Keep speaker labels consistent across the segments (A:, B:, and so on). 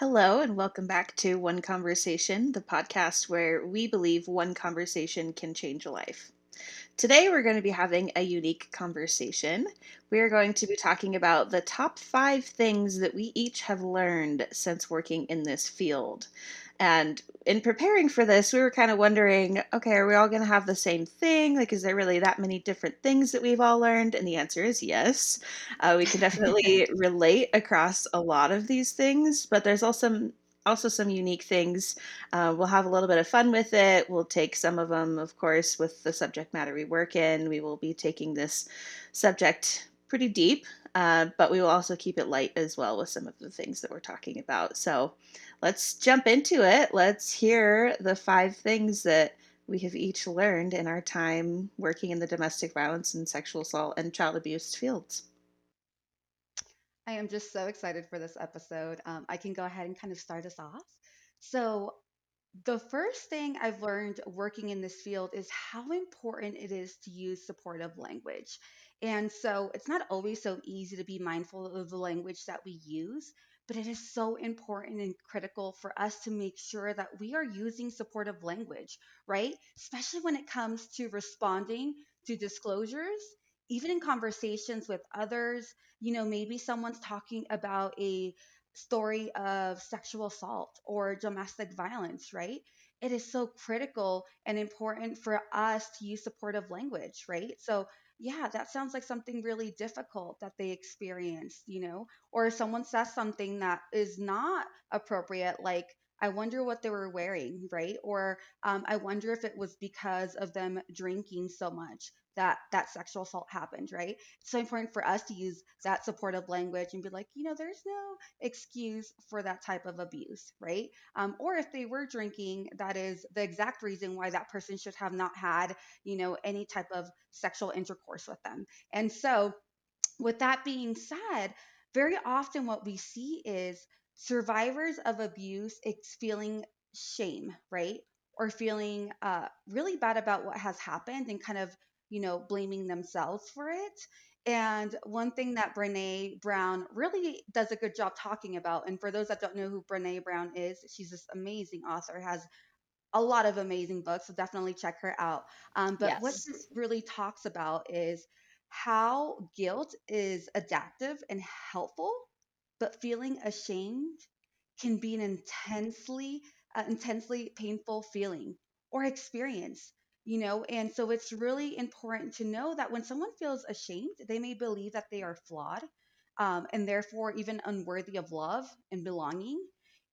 A: Hello, and welcome back to One Conversation, the podcast where we believe one conversation can change a life. Today, we're going to be having a unique conversation. We are going to be talking about the top five things that we each have learned since working in this field. And in preparing for this, we were kind of wondering okay, are we all going to have the same thing? Like, is there really that many different things that we've all learned? And the answer is yes. Uh, we can definitely relate across a lot of these things, but there's also also some unique things. Uh, we'll have a little bit of fun with it. We'll take some of them, of course, with the subject matter we work in. We will be taking this subject pretty deep, uh, but we will also keep it light as well with some of the things that we're talking about. So let's jump into it. Let's hear the five things that we have each learned in our time working in the domestic violence and sexual assault and child abuse fields.
B: I am just so excited for this episode. Um, I can go ahead and kind of start us off. So, the first thing I've learned working in this field is how important it is to use supportive language. And so, it's not always so easy to be mindful of the language that we use, but it is so important and critical for us to make sure that we are using supportive language, right? Especially when it comes to responding to disclosures even in conversations with others, you know, maybe someone's talking about a story of sexual assault or domestic violence, right? It is so critical and important for us to use supportive language, right? So, yeah, that sounds like something really difficult that they experienced, you know, or if someone says something that is not appropriate, like, I wonder what they were wearing, right? Or um, I wonder if it was because of them drinking so much that that sexual assault happened, right? It's so important for us to use that supportive language and be like, you know, there's no excuse for that type of abuse, right? Um, or if they were drinking, that is the exact reason why that person should have not had, you know, any type of sexual intercourse with them. And so, with that being said, very often what we see is survivors of abuse it's feeling shame, right? Or feeling uh, really bad about what has happened and kind of you know, blaming themselves for it. And one thing that Brene Brown really does a good job talking about, and for those that don't know who Brene Brown is, she's this amazing author, has a lot of amazing books, so definitely check her out. Um, but yes. what this really talks about is how guilt is adaptive and helpful, but feeling ashamed can be an intensely, uh, intensely painful feeling or experience you know? And so it's really important to know that when someone feels ashamed they may believe that they are flawed um, and therefore even unworthy of love and belonging.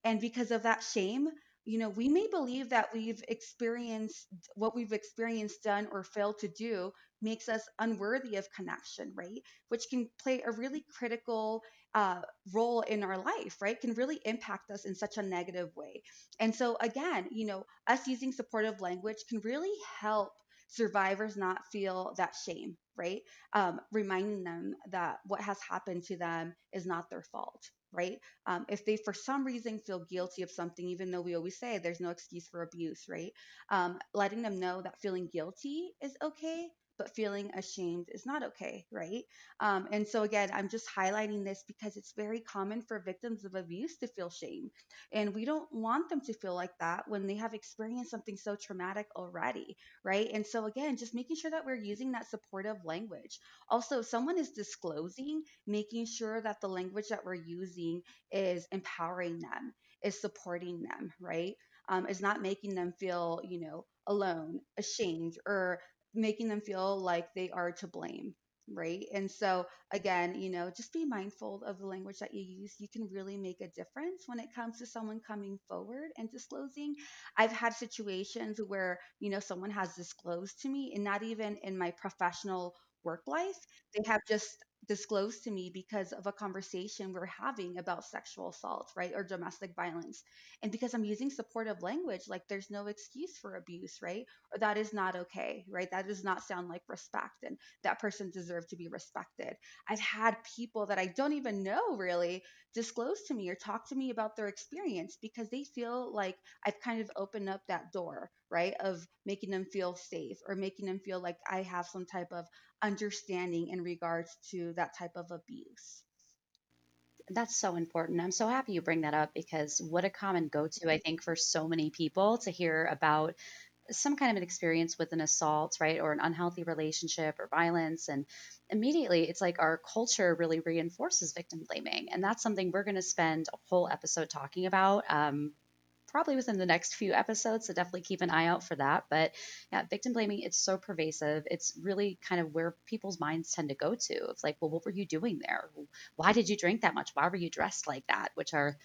B: And because of that shame you know we may believe that we've experienced what we've experienced done or failed to do makes us unworthy of connection right? Which can play a really critical uh, role in our life, right, can really impact us in such a negative way. And so, again, you know, us using supportive language can really help survivors not feel that shame, right? Um, reminding them that what has happened to them is not their fault, right? Um, if they for some reason feel guilty of something, even though we always say there's no excuse for abuse, right? Um, letting them know that feeling guilty is okay, but feeling ashamed is not okay, right? Um, and so, again, I'm just highlighting this because it's very common for victims of abuse to feel shame. And we don't want them to feel like that when they have experienced something so traumatic already, right? And so, again, just making sure that we're using that supportive language. Also, if someone is disclosing, making sure that the language that we're using is empowering them, is supporting them, right? Um, is not making them feel, you know, alone, ashamed, or making them feel like they are to blame right? And so again you know just be mindful of the language that you use. You can really make a difference when it comes to someone coming forward and disclosing. I've had situations where you know someone has disclosed to me and not even in my professional work life they have just disclosed to me because of a conversation we're having about sexual assault, right? Or domestic violence. And because I'm using supportive language, like there's no excuse for abuse, right? Or that is not okay, right? That does not sound like respect. And that person deserves to be respected. I've had people that I don't even know really disclose to me or talk to me about their experience because they feel like I've kind of opened up that door, right? Of making them feel safe or making them feel like I have some type of understanding in regards to that type of abuse.
C: That's so important. I'm so happy you bring that up because what a common go to, I think, for so many people to hear about some kind of an experience with an assault, right, or an unhealthy relationship or violence. And immediately it's like our culture really reinforces victim blaming. And that's something we're going to spend a whole episode talking about. Um, probably within the next few episodes. So definitely keep an eye out for that. But yeah, victim blaming, it's so pervasive. It's really kind of where people's minds tend to go to. It's like, well, what were you doing there? Why did you drink that much? Why were you dressed like that? Which are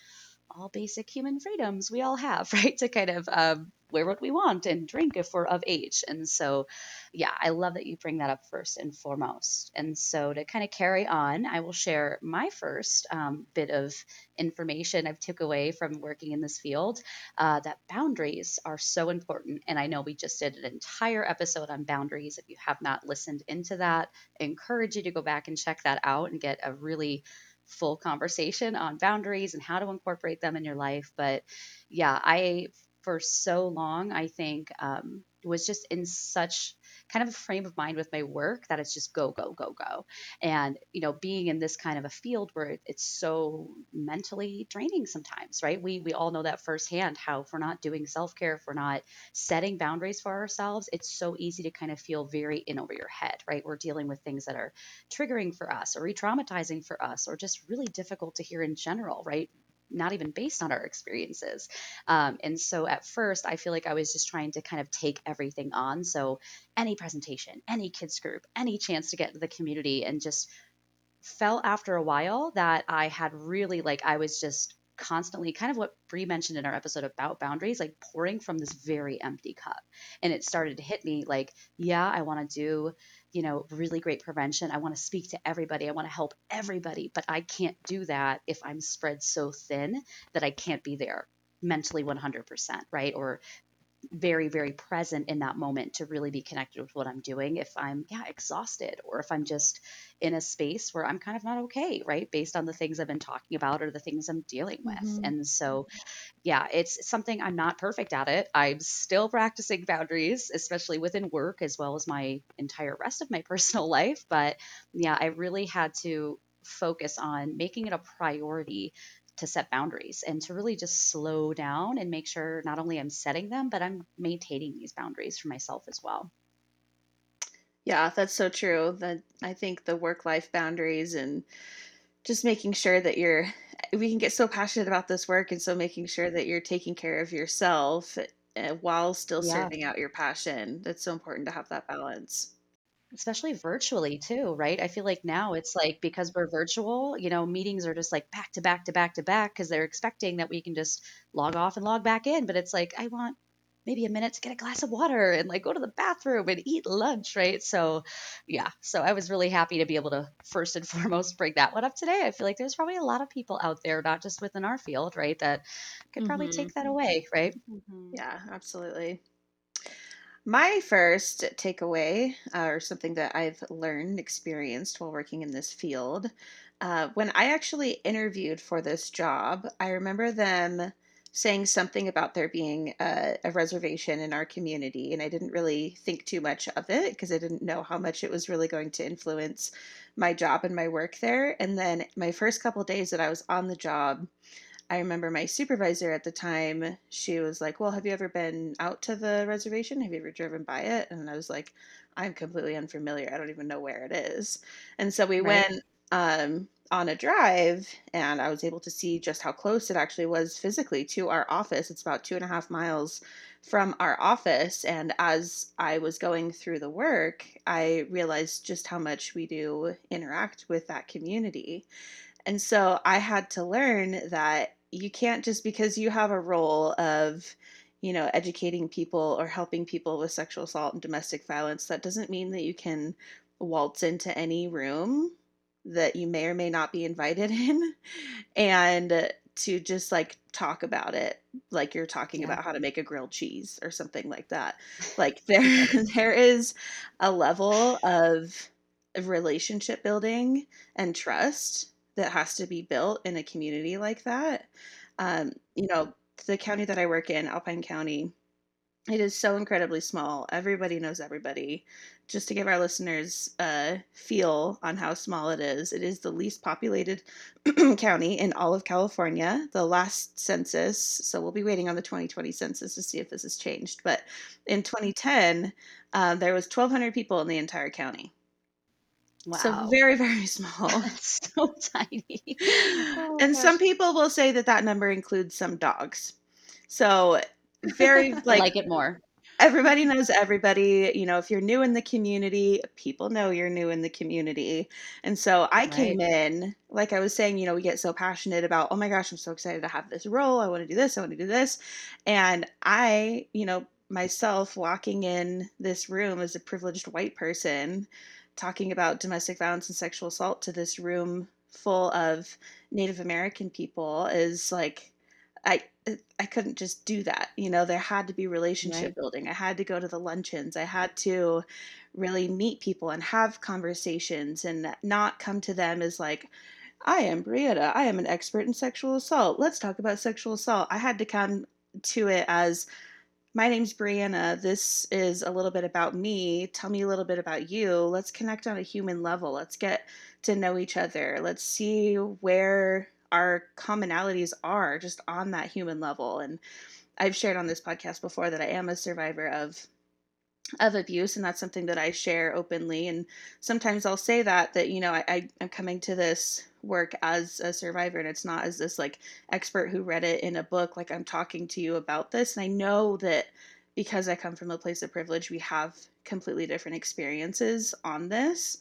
C: all basic human freedoms we all have, right? To kind of um, wear what we want and drink if we're of age. And so, yeah, I love that you bring that up first and foremost. And so, to kind of carry on, I will share my first um, bit of information I've took away from working in this field uh, that boundaries are so important. And I know we just did an entire episode on boundaries. If you have not listened into that, I encourage you to go back and check that out and get a really full conversation on boundaries and how to incorporate them in your life. But yeah, I, for so long, I think, um, was just in such kind of a frame of mind with my work that it's just go go go go. And you know being in this kind of a field where it's so mentally draining sometimes right? We we all know that firsthand how if we're not doing self-care if we're not setting boundaries for ourselves it's so easy to kind of feel very in over your head right? We're dealing with things that are triggering for us or re-traumatizing for us or just really difficult to hear in general right not even based on our experiences. Um, and so at first, I feel like I was just trying to kind of take everything on. So any presentation, any kids group, any chance to get into the community, and just felt after a while that I had really like I was just constantly kind of what Bree mentioned in our episode about boundaries, like pouring from this very empty cup. And it started to hit me like, yeah, I want to do, you know, really great prevention. I want to speak to everybody. I want to help everybody, but I can't do that if I'm spread so thin that I can't be there mentally 100%, right? Or very very present in that moment to really be connected with what i'm doing. If i'm yeah exhausted or if i'm just in a space where i'm kind of not okay right based on the things i've been talking about or the things i'm dealing with. Mm-hmm. and so yeah it's something i'm not perfect at it. I'm still practicing boundaries especially within work as well as my entire rest of my personal life. But yeah i really had to focus on making it a priority to set boundaries and to really just slow down and make sure not only I'm setting them, but I'm maintaining these boundaries for myself as well.
A: Yeah, that's so true. That I think the work life boundaries and just making sure that you're we can get so passionate about this work and so making sure that you're taking care of yourself uh, while still yeah. serving out your passion. That's so important to have that balance
C: especially virtually too, right? I feel like now it's like because we're virtual, you know, meetings are just like back to back to back to back because they're expecting that we can just log off and log back in. But it's like, I want maybe a minute to get a glass of water and like go to the bathroom and eat lunch, right? So, yeah. So I was really happy to be able to first and foremost bring that one up today. I feel like there's probably a lot of people out there, not just within our field, right, that could probably mm-hmm. take that away, right?
A: Mm-hmm. Yeah, absolutely. My first takeaway, uh, or something that I've learned, experienced while working in this field, uh, when I actually interviewed for this job, I remember them saying something about there being a, a reservation in our community, and I didn't really think too much of it because I didn't know how much it was really going to influence my job and my work there. And then my first couple days that I was on the job, I remember my supervisor at the time, she was like, Well, have you ever been out to the reservation? Have you ever driven by it? And I was like, I'm completely unfamiliar. I don't even know where it is. And so we right. went um, on a drive, and I was able to see just how close it actually was physically to our office. It's about two and a half miles from our office. And as I was going through the work, I realized just how much we do interact with that community. And so I had to learn that you can't just because you have a role of you know educating people or helping people with sexual assault and domestic violence that doesn't mean that you can waltz into any room that you may or may not be invited in and to just like talk about it like you're talking yeah. about how to make a grilled cheese or something like that like there there is a level of relationship building and trust that has to be built in a community like that. Um, you know, the county that I work in, Alpine County, It is so incredibly small. Everybody knows everybody. Just to give our listeners a feel on how small it is, it is the least populated county in all of California. The last census, so we'll be waiting on the 2020 census to see if this has changed. But in 2010, uh, there was 1,200 people in the entire county.
C: Wow.
A: So very, very small.
C: So tiny. Oh,
A: and
C: gosh.
A: some people will say that that number includes some dogs. So very like,
C: like it more.
A: everybody knows everybody. You know, if you're new in the community, people know you're new in the community. And so I came in, like I was saying, you know, we get so passionate about, oh my gosh, I'm so excited to have this role. I want to do this. I want to do this. And I, you know, myself walking in this room as a privileged white person talking about domestic violence and sexual assault to this room full of Native American people is like I I couldn't just do that. You know, there had to be relationship
C: Right.
A: building. I had to go to the luncheons. I had to really meet people and have conversations and not come to them as like, I am Brianna. I am an expert in sexual assault. Let's talk about sexual assault. I had to come to it as my name's Brianna. This is a little bit about me. Tell me a little bit about you. Let's connect on a human level. Let's get to know each other. Let's see where our commonalities are just on that human level. And I've shared on this podcast before that I am a survivor of of abuse and that's something that i share openly and sometimes i'll say that that you know I, I am coming to this work as a survivor and it's not as this like expert who read it in a book like i'm talking to you about this. And i know that because i come from a place of privilege we have completely different experiences on this.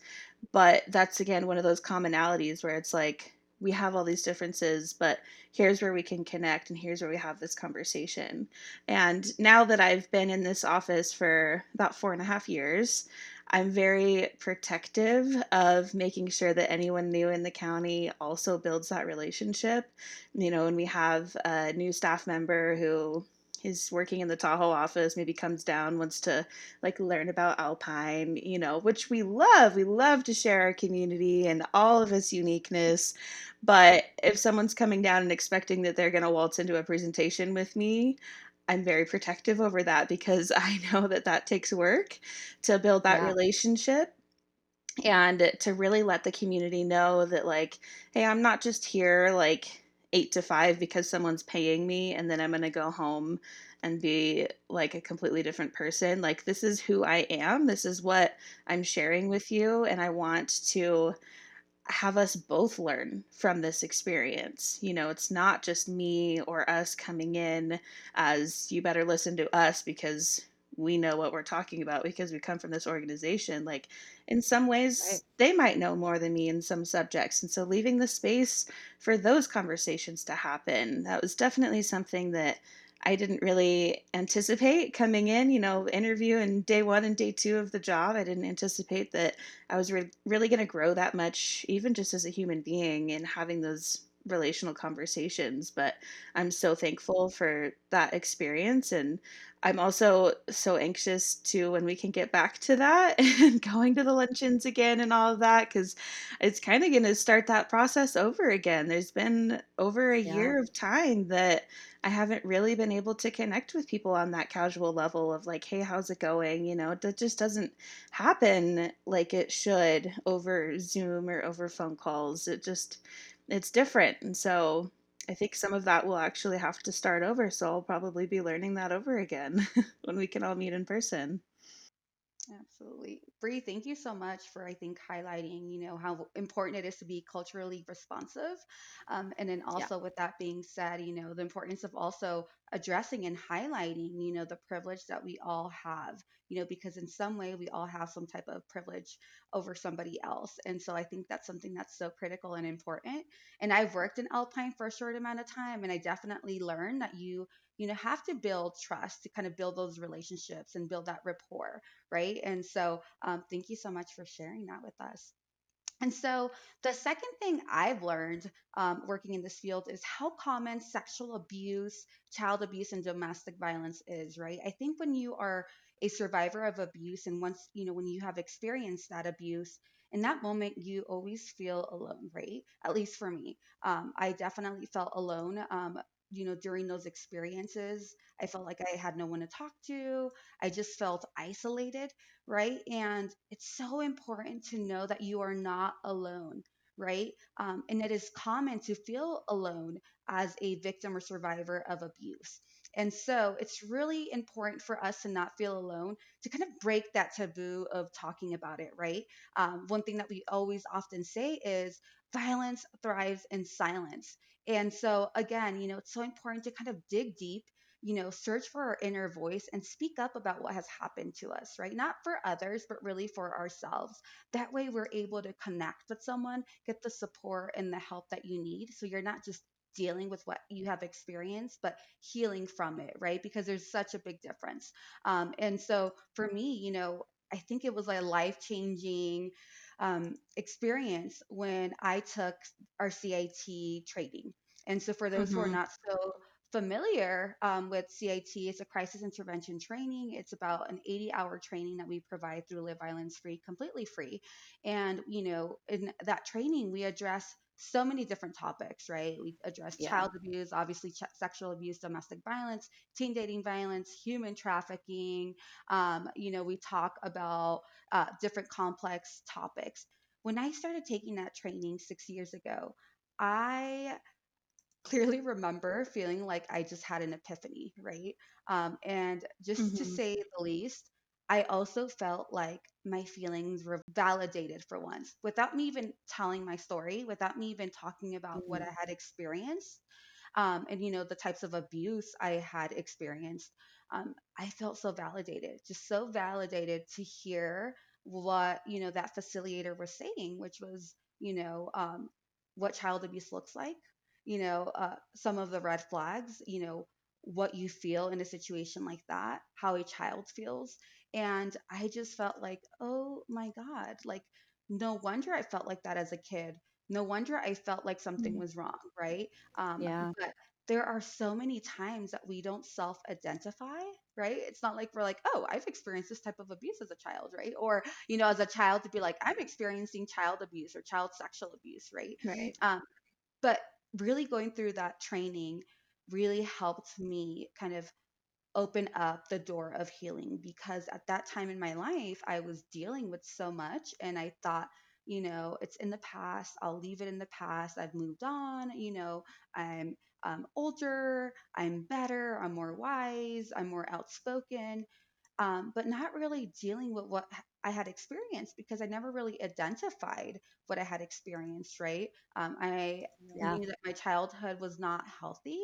A: But that's again one of those commonalities where it's like we have all these differences but here's where we can connect and here's where we have this conversation. And now that I've been in this office for about four and a half years, I'm very protective of making sure that anyone new in the county also builds that relationship. You know, when we have a new staff member who is working in the Tahoe office, maybe comes down, wants to like learn about Alpine, you know, which we love. We love to share our community and all of its uniqueness. But if someone's coming down and expecting that they're going to waltz into a presentation with me, I'm very protective over that because I know that that takes work to build that
C: Yeah.
A: relationship and to really let the community know that like hey i'm not just here like eight to five because someone's paying me and then i'm going to go home and be like a completely different person like this is who i am this is what i'm sharing with you and i want to have us both learn from this experience. You know, it's not just me or us coming in as you better listen to us because we know what we're talking about because we come from this organization. Like, in some
C: Right.
A: ways, they might know more than me in some subjects. And so, leaving the space for those conversations to happen, that was definitely something that I didn't really anticipate coming in, you know, interview and day one and day two of the job. I didn't anticipate that I was re- really going to grow that much, even just as a human being and having those relational conversations. But I'm so thankful for that experience. And I'm also so anxious to when we can get back to that and going to the luncheons again and all of that, because it's kind of going to start that process over again. There's been over a
C: Yeah.
A: year of time that I haven't really been able to connect with people on that casual level of like, hey, how's it going? You know, that just doesn't happen like it should over Zoom or over phone calls. It just, it's different. And so I think some of that will actually have to start over. So I'll probably be learning that over again when we can all meet in person.
B: Absolutely. Bree, thank you so much for, I think, highlighting, you know, how important it is to be culturally responsive. Um, and then
C: Yeah.
B: also with that being said, you know, the importance of also addressing and highlighting, you know, the privilege that we all have, you know, because in some way we all have some type of privilege over somebody else. And so I think that's something that's so critical and important. And I've worked in Alpine for a short amount of time, and I definitely learned that you, you know, have to build trust to kind of build those relationships and build that rapport right? And so, um, thank you so much for sharing that with us. And so, the second thing I've learned um, working in this field is how common sexual abuse, child abuse, and domestic violence is, right? I think when you are a survivor of abuse, and once, you know, when you have experienced that abuse, in that moment, you always feel alone, right? At least for me. Um, I definitely felt alone. Um, you know, during those experiences, I felt like I had no one to talk to. I just felt isolated, right? And it's so important to know that you are not alone, right? Um, and it is common to feel alone as a victim or survivor of abuse. And so it's really important for us to not feel alone, to kind of break that taboo of talking about it, right? Um, one thing that we always often say is violence thrives in silence. And so, again, you know, it's so important to kind of dig deep, you know, search for our inner voice and speak up about what has happened to us, right? Not for others, but really for ourselves. That way, we're able to connect with someone, get the support and the help that you need. So you're not just dealing with what you have experienced, but healing from it, right? Because there's such a big difference. Um, and so for me, you know, I think it was a life changing um, experience when I took our CIT training. And so for those who are
A: Mm-hmm.
B: not so familiar um, with CIT, it's a crisis intervention training. It's about an 80 hour training that we provide through Live Violence Free, completely free. And, you know, in that training, we address so many different topics, right? We address
C: Yeah.
B: child abuse, obviously ch- sexual abuse, domestic violence, teen dating violence, human trafficking. Um, you know, we talk about uh, different complex topics. When I started taking that training six years ago, I clearly remember feeling like I just had an epiphany, right? Um, and just to
A: Mm-hmm.
B: say the least, I also felt like my feelings were validated for once without me even telling my story, without me even talking about what
C: Mm,
B: I had experienced um, and you know the types of abuse I had experienced, um, I felt so validated, just so validated to hear what you know that facilitator was saying, which was you know um, what child abuse looks like, you know uh, some of the red flags, you know what you feel in a situation like that, how a child feels, and I just felt like oh my god, like no wonder I felt like that as a kid. No wonder I felt like something was wrong, right? Um,
C: yeah.
B: but there are so many times that we don't self identify, right? It's not like we're like, oh, I've experienced this type of abuse as a child, right? Or, you know, as a child to be like, I'm experiencing child abuse or child sexual abuse, right?
A: Right.
B: Um, but really going through that training really helped me kind of open up the door of healing because at that time in my life, I was dealing with so much and I thought, you know, it's in the past. I'll leave it in the past. I've moved on. You know, I'm um, older. I'm better. I'm more wise. I'm more outspoken um, but not really dealing with what I had experienced because I never really identified what I had experienced, right? Um, I
C: Yeah.
B: knew that my childhood was not healthy.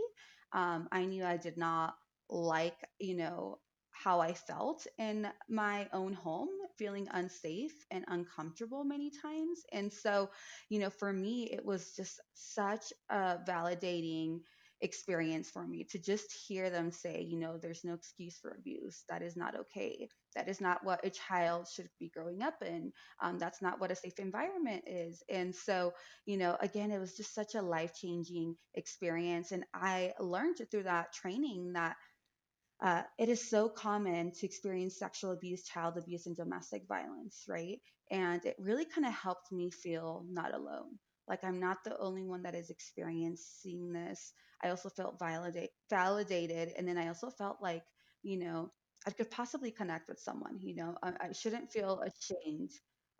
B: Um, I knew I did not like, you know, how I felt in my own home, feeling unsafe and uncomfortable many times. And so, you know, for me, it was just such a validating experience for me to just hear them say, you know, there's no excuse for abuse. That is not okay. That is not what a child should be growing up in. Um, that's not what a safe environment is. And so, you know, again, it was just such a life changing experience. And I learned through that training that uh, it is so common to experience sexual abuse, child abuse, and domestic violence, right? And it really kind of helped me feel not alone. Like I'm not the only one that is experiencing this. I also felt validate, validated. And then I also felt like, you know, I could possibly connect with someone, you know, I, I shouldn't feel ashamed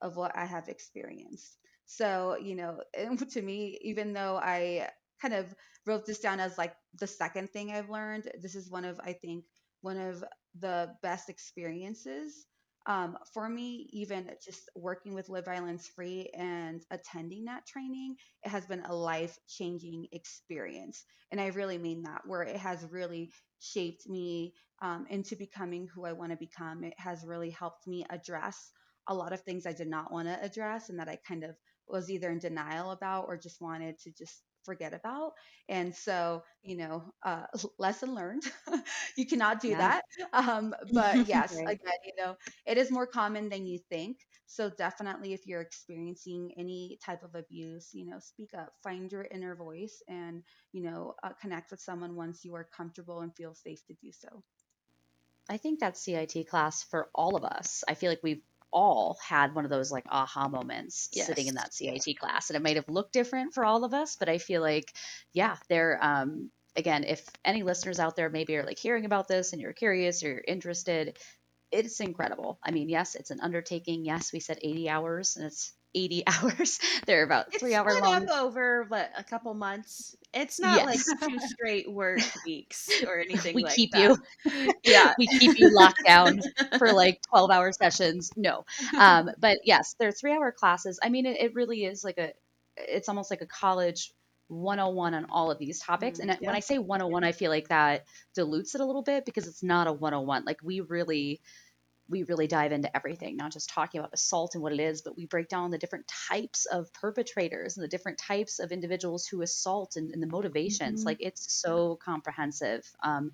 B: of what I have experienced. So, you know, to me, even though I kind of wrote this down as like the second thing I've learned. This is one of, I think, one of the best experiences um, for me, even just working with Live Violence Free and attending that training, it has been a life changing experience. And I really mean that, where it has really shaped me um, into becoming who I want to become. It has really helped me address a lot of things I did not want to address and that I kind of was either in denial about or just wanted to just forget about. And so, you know, uh, lesson learned. you cannot do
C: Yeah.
B: that. Um, but yes,
C: Right.
B: again, you know, it is more common than you think. So definitely, if you're experiencing any type of abuse, you know, speak up, find your inner voice, and you know, uh, connect with someone once you are comfortable and feel safe to do so.
C: I think that CIT class for all of us, I feel like we've all had one of those like aha moments sitting in that CIT class. And it might have looked different for all of us, but I feel like, yeah, there, um, again, if any listeners out there maybe are like hearing about this and you're curious or you're interested, it's incredible. I mean, yes, it's an undertaking. Yes, we said 80 hours and it's 80 hours. They're about three
A: It's
C: hour
A: split
C: long.
A: over what a couple months. It's not like two straight work weeks or anything
C: we
A: like
C: keep
A: that.
C: you
A: Yeah.
C: we keep you locked down for like 12 hour sessions no um, but yes they're three hour classes i mean it, it really is like a it's almost like a college 101 on all of these topics and when i say 101 i feel like that dilutes it a little bit because it's not a 101 like we really we really dive into everything, not just talking about assault and what it is, but we break down the different types of perpetrators and the different types of individuals who assault and, and the motivations.
A: Mhm.
C: Like it's so comprehensive. Um,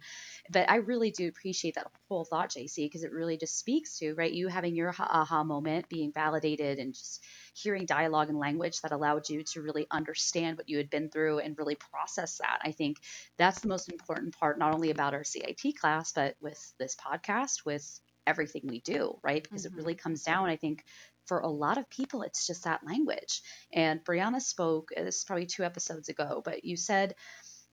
C: but I really do appreciate that whole thought, JC, because it really just speaks to, right, you having your ha- aha moment, being validated and just hearing dialogue and language that allowed you to really understand what you had been through and really process that. I think that's the most important part, not only about our CIT class, but with this podcast, with everything we do, right? Because
B: Mhm.
C: it really comes down, I think, for a lot of people, it's just that language. And Brianna spoke, this is probably two episodes ago, but you said,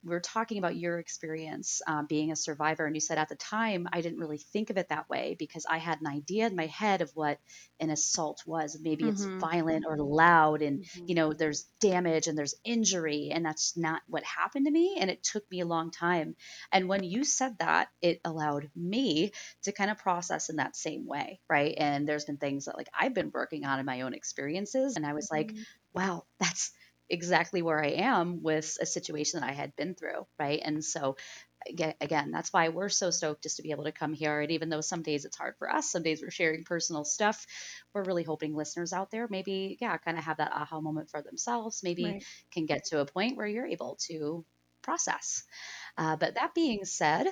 C: we were talking about your experience um, being a survivor, and you said at the time I didn't really think of it that way because I had an idea in my head of what an assault was. Maybe it's
A: Mhm.
C: violent or loud, and
B: Mhm.
C: you know there's damage and there's injury, and that's not what happened to me. And it took me a long time. And when you said that, it allowed me to kind of process in that same way, right? And there's been things that like I've been working on in my own experiences, and I was like,
B: Mhm.
C: wow, that's exactly where I am with a situation that I had been through, right? And so again, that's why we're so stoked just to be able to come here. And even though some days it's hard for us, some days we're sharing personal stuff, we're really hoping listeners out there maybe, yeah, kind of have that aha moment for themselves, maybe
A: Right.
C: can get to a point where you're able to process. Uh, but that being said,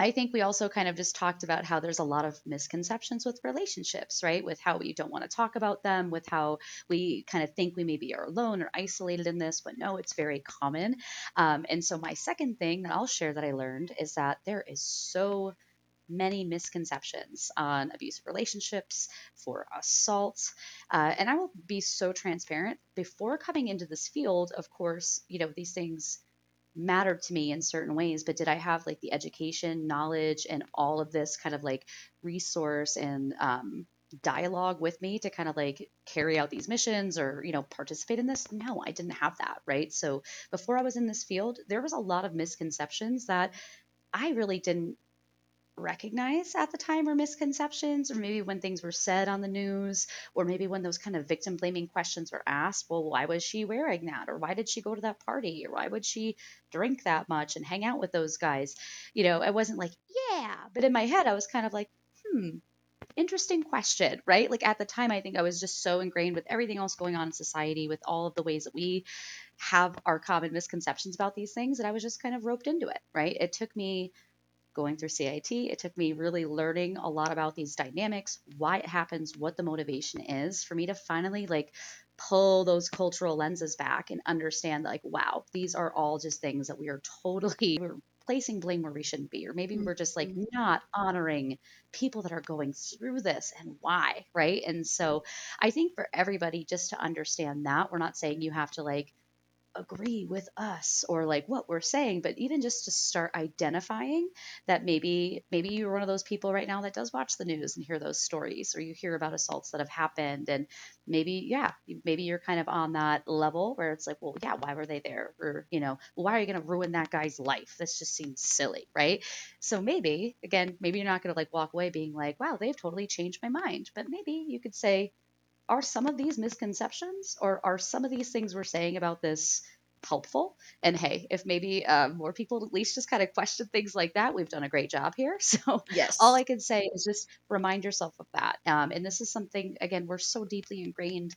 C: I think we also kind of just talked about how there's a lot of misconceptions with relationships, right? With how we don't want to talk about them, with how we kind of think we maybe are alone or isolated in this, but no, it's very common. Um, and so, my second thing that I'll share that I learned is that there is so many misconceptions on abusive relationships, for assault. Uh, and I will be so transparent. Before coming into this field, of course, you know, these things mattered to me in certain ways but did i have like the education knowledge and all of this kind of like resource and um, dialogue with me to kind of like carry out these missions or you know participate in this? No i didn't have that right? So before i was in this field there was a lot of misconceptions that i really didn't recognize at the time or misconceptions or maybe when things were said on the news or maybe when those kind of victim blaming questions were asked well why was she wearing that? Or why did she go to that party? Or why would she drink that much and hang out with those guys? You know i wasn't like yeah but in my head i was kind of like hmm interesting question right? Like at the time i think i was just so ingrained with everything else going on in society with all of the ways that we have our common misconceptions about these things that i was just kind of roped into it right? It took me going through CIT. It took me really learning a lot about these dynamics, why it happens, what the motivation is for me to finally like pull those cultural lenses back and understand like wow, these are all just things that we are totally we're placing blame where we shouldn't be or maybe we're just like
B: Mhm.
C: not honoring people that are going through this and why, right? And so I think for everybody just to understand that, we're not saying you have to like agree with us or like what we're saying but even just to start identifying that maybe maybe you're one of those people right now that does watch the news and hear those stories or you hear about assaults that have happened and maybe yeah maybe you're kind of on that level where it's like well yeah why were they there? Or you know why are you going to ruin that guy's life? This just seems silly right? So maybe again maybe you're not going to like walk away being like wow they've totally changed my mind but maybe you could say are some of these misconceptions or are some of these things we're saying about this helpful and hey if maybe uh, more people at least just kind of question things like that we've done a great job here so
A: Yes.
C: all i can say is just remind yourself of that um, and this is something again we're so deeply ingrained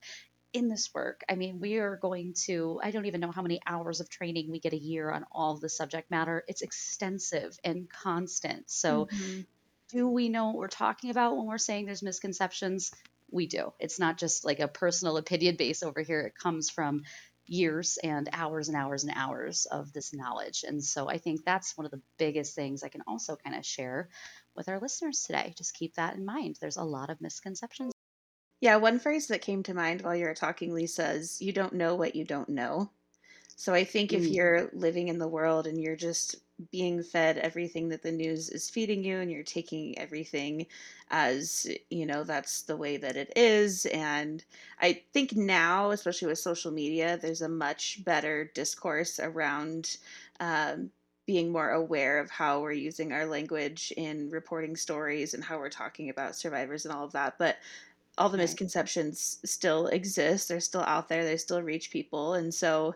C: in this work i mean we are going to i don't even know how many hours of training we get a year on all the subject matter it's extensive and constant so
A: Mhm.
C: do we know what we're talking about when we're saying there's misconceptions? We do. It's not just like a personal opinion base over here. It comes from years and hours and hours and hours of this knowledge. And so I think that's one of the biggest things I can also kind of share with our listeners today. Just keep that in mind. There's a lot of misconceptions.
A: Yeah, one phrase that came to mind while you were talking, Lisa, is you don't know what you don't know. So I think if
C: Mm,
A: you're living in the world and you're just being fed everything that the news is feeding you and you're taking everything as, you know, that's the way that it is. And I think now, especially with social media, there's a much better discourse around um, being more aware of how we're using our language in reporting stories and how we're talking about survivors and all of that. But all the misconceptions still exist. They're still out there. They still reach people. And so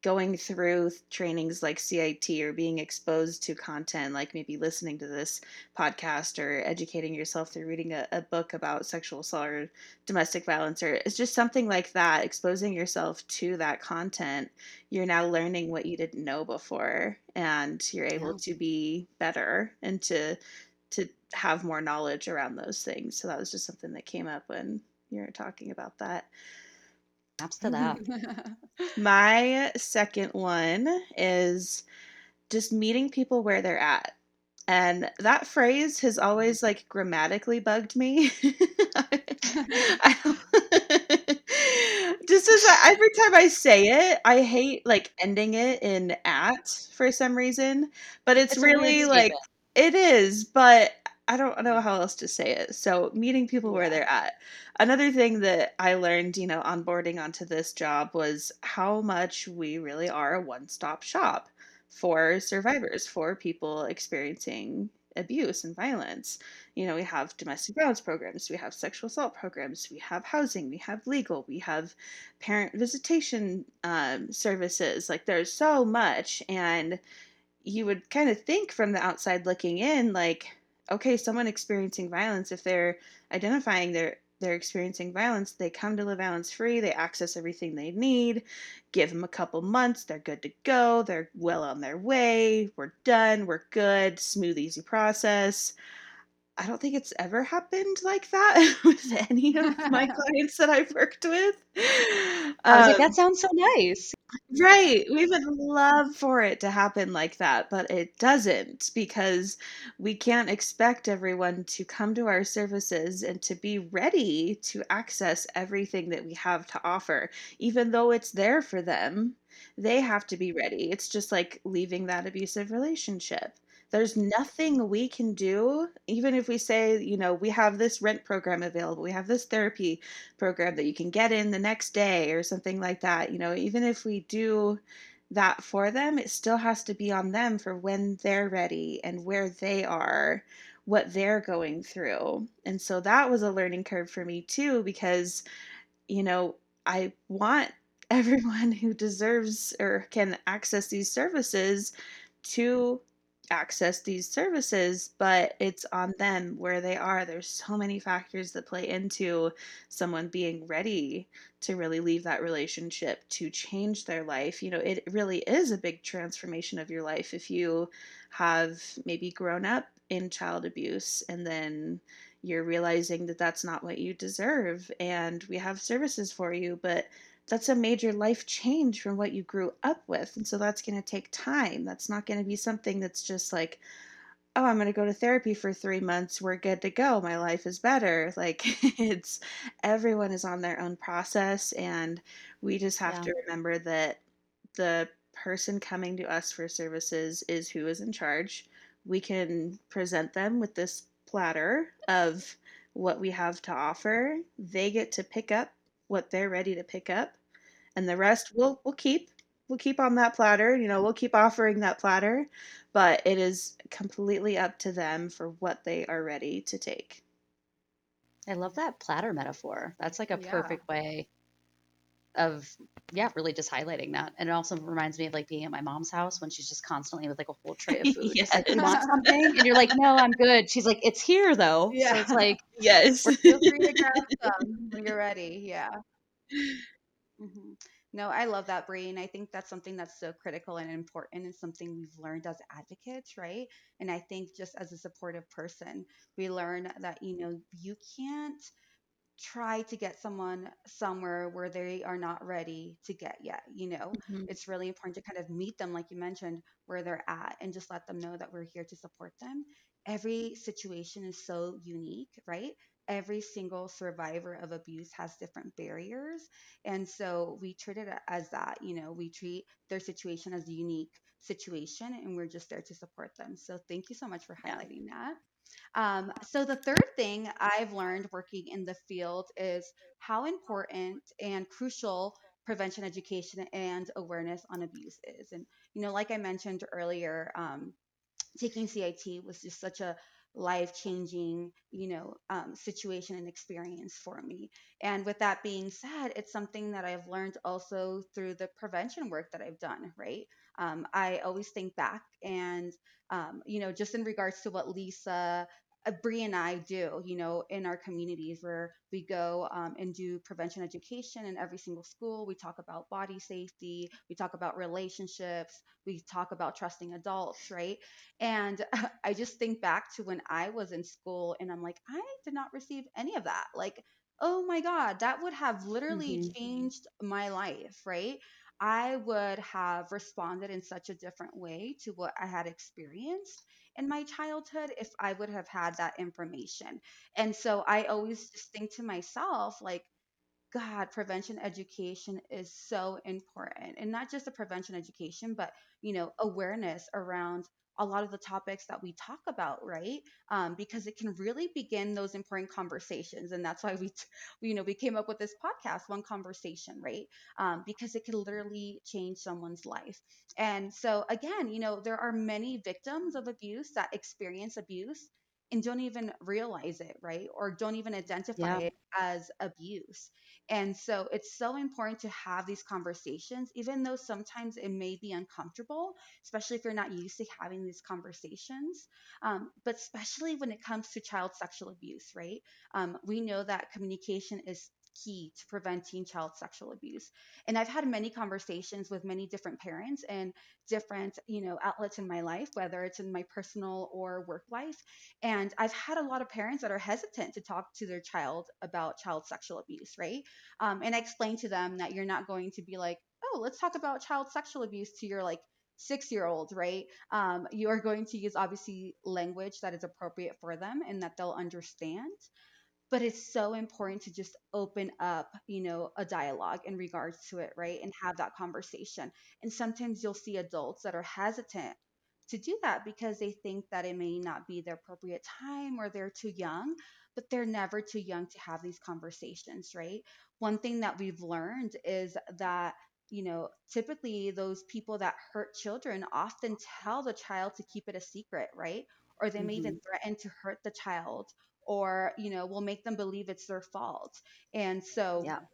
A: going through trainings like CIT or being exposed to content like maybe listening to this podcast or educating yourself through reading a, a book about sexual assault or domestic violence or it's just something like that exposing yourself to that content you're now learning what you didn't know before and you're able
C: yeah,
A: to be better and to to have more knowledge around those things. So that was just something that came up when you were talking about that
C: snaps to that.
A: my second one is just meeting people where they're at. And that phrase has always like grammatically bugged me. Just as I, every time I say it, I hate like ending it in at for some reason. But it's
C: It's
A: really like it is, but I don't know how else to say it. So meeting people where they're at. Another thing that I learned, you know, onboarding onto this job was how much we really are a one-stop shop for survivors, for people experiencing abuse and violence. You know, we have domestic violence programs, we have sexual assault programs, we have housing, we have legal, we have parent visitation um, services. Like, there's so much. And you would kind of think from the outside looking in, like, okay, someone experiencing violence, if they're identifying their they're experiencing violence, they come to live violence free, they access everything they need, give them a couple months, they're good to go, they're well on their way, we're done, we're good, smooth, easy process. I don't think it's ever happened like that with any of my clients that I've worked with.
C: I was like,
A: Um,
C: that sounds so nice.
A: Right. We would love for it to happen like that, but it doesn't because we can't expect everyone to come to our services and to be ready to access everything that we have to offer. Even though it's there for them, they have to be ready. It's just like leaving that abusive relationship. There's nothing we can do, even if we say, you know, we have this rent program available, we have this therapy program that you can get in the next day or something like that. You know, even if we do that for them, it still has to be on them for when they're ready and where they are, what they're going through. And so that was a learning curve for me too, because, you know, I want everyone who deserves or can access these services to access these services, but it's on them where they are. There's so many factors that play into someone being ready to really leave that relationship to change their life. You know, it really is a big transformation of your life if you have maybe grown up in child abuse and then you're realizing that that's not what you deserve and we have services for you, but that's a major life change from what you grew up with. And so that's going to take time. That's not going to be something that's just like, oh, I'm going to go to therapy for three months. We're good to go. My life is better. Like, it's everyone is on their own process. And we just have
C: Yeah.
A: to remember that the person coming to us for services is who is in charge. We can present them with this platter of what we have to offer. They get to pick up what they're ready to pick up and the rest we'll we'll keep we'll keep on that platter you know we'll keep offering that platter but it is completely up to them for what they are ready to take
C: I love that platter metaphor. That's like a
B: Yeah.
C: perfect way of, yeah, really just highlighting that. And it also reminds me of like being at my mom's house when she's just constantly with like a whole tray of food. Just like,
A: yes
C: you want something? And you're like, no, I'm good. She's like, it's here though. So
B: Yeah.
C: it's like,
A: yes
B: Feel free to grab some when you're ready. Yeah. hmm No, I love that, Bree. And I think that's something that's so critical and important and something we've learned as advocates, right? And I think just as a supportive person, we learn that, you know, you can't try to get someone somewhere where they are not ready to get yet. You know,
A: Mhm.
B: it's really important to kind of meet them, like you mentioned, where they're at and just let them know that we're here to support them. Every situation is so unique, right? every single survivor of abuse has different barriers. And so we treat it as that, you know, we treat their situation as a unique situation and we're just there to support them. So thank you so much for
C: Yeah.
B: highlighting that. Um, so the third thing I've learned working in the field is how important and crucial prevention education and awareness on abuse is. And, you know, like I mentioned earlier, um, taking CIT was just such a life changing, you know, um, situation and experience for me. And with that being said, it's something that I've learned also through the prevention work that I've done, right? Um, I always think back and, um, you know, just in regards to what Lisa uh, Bree and I do, you know, in our communities where we go um, and do prevention education in every single school. We talk about body safety, we talk about relationships, we talk about trusting adults, right? And I just think back to when I was in school and I'm like, I did not receive any of that. Like, oh my God, that would have literally
C: hmm
B: changed my life, right? I would have responded in such a different way to what I had experienced in my childhood if I would have had that information. And so I always just think to myself, like, God, prevention education is so important. And not just the prevention education, but, you know, awareness around a lot of the topics that we talk about, right? Um, because it can really begin those important conversations. And that's why we, t- we, you know, we came up with this podcast, One Conversation, right? Um, because it can literally change someone's life. And so, again, you know, there are many victims of abuse that experience abuse and don't even realize it, right? Or don't even identify
C: Yeah.
B: it as abuse. And so it's so important to have these conversations, even though sometimes it may be uncomfortable, especially if you're not used to having these conversations. Um, but especially when it comes to child sexual abuse, right? Um, we know that communication is key to preventing child sexual abuse. And I've had many conversations with many different parents and different, you know, outlets in my life, whether it's in my personal or work life. And I've had a lot of parents that are hesitant to talk to their child about child sexual abuse, right? Um, and I explain to them that you're not going to be like, oh, let's talk about child sexual abuse to your like six year old, right? Um, you are going to use obviously language that is appropriate for them and that they'll understand. But it's so important to just open up, you know, a dialogue in regards to it, right? And have that conversation. And sometimes you'll see adults that are hesitant to do that because they think that it may not be the appropriate time or they're too young, but they're never too young to have these conversations, right? One thing that we've learned is that you know, typically those people that hurt children often tell the child to keep it a secret, right? Or they may even
C: hmm
B: threaten to hurt the child or, you know, will make them believe it's their fault. And so
C: Yeah.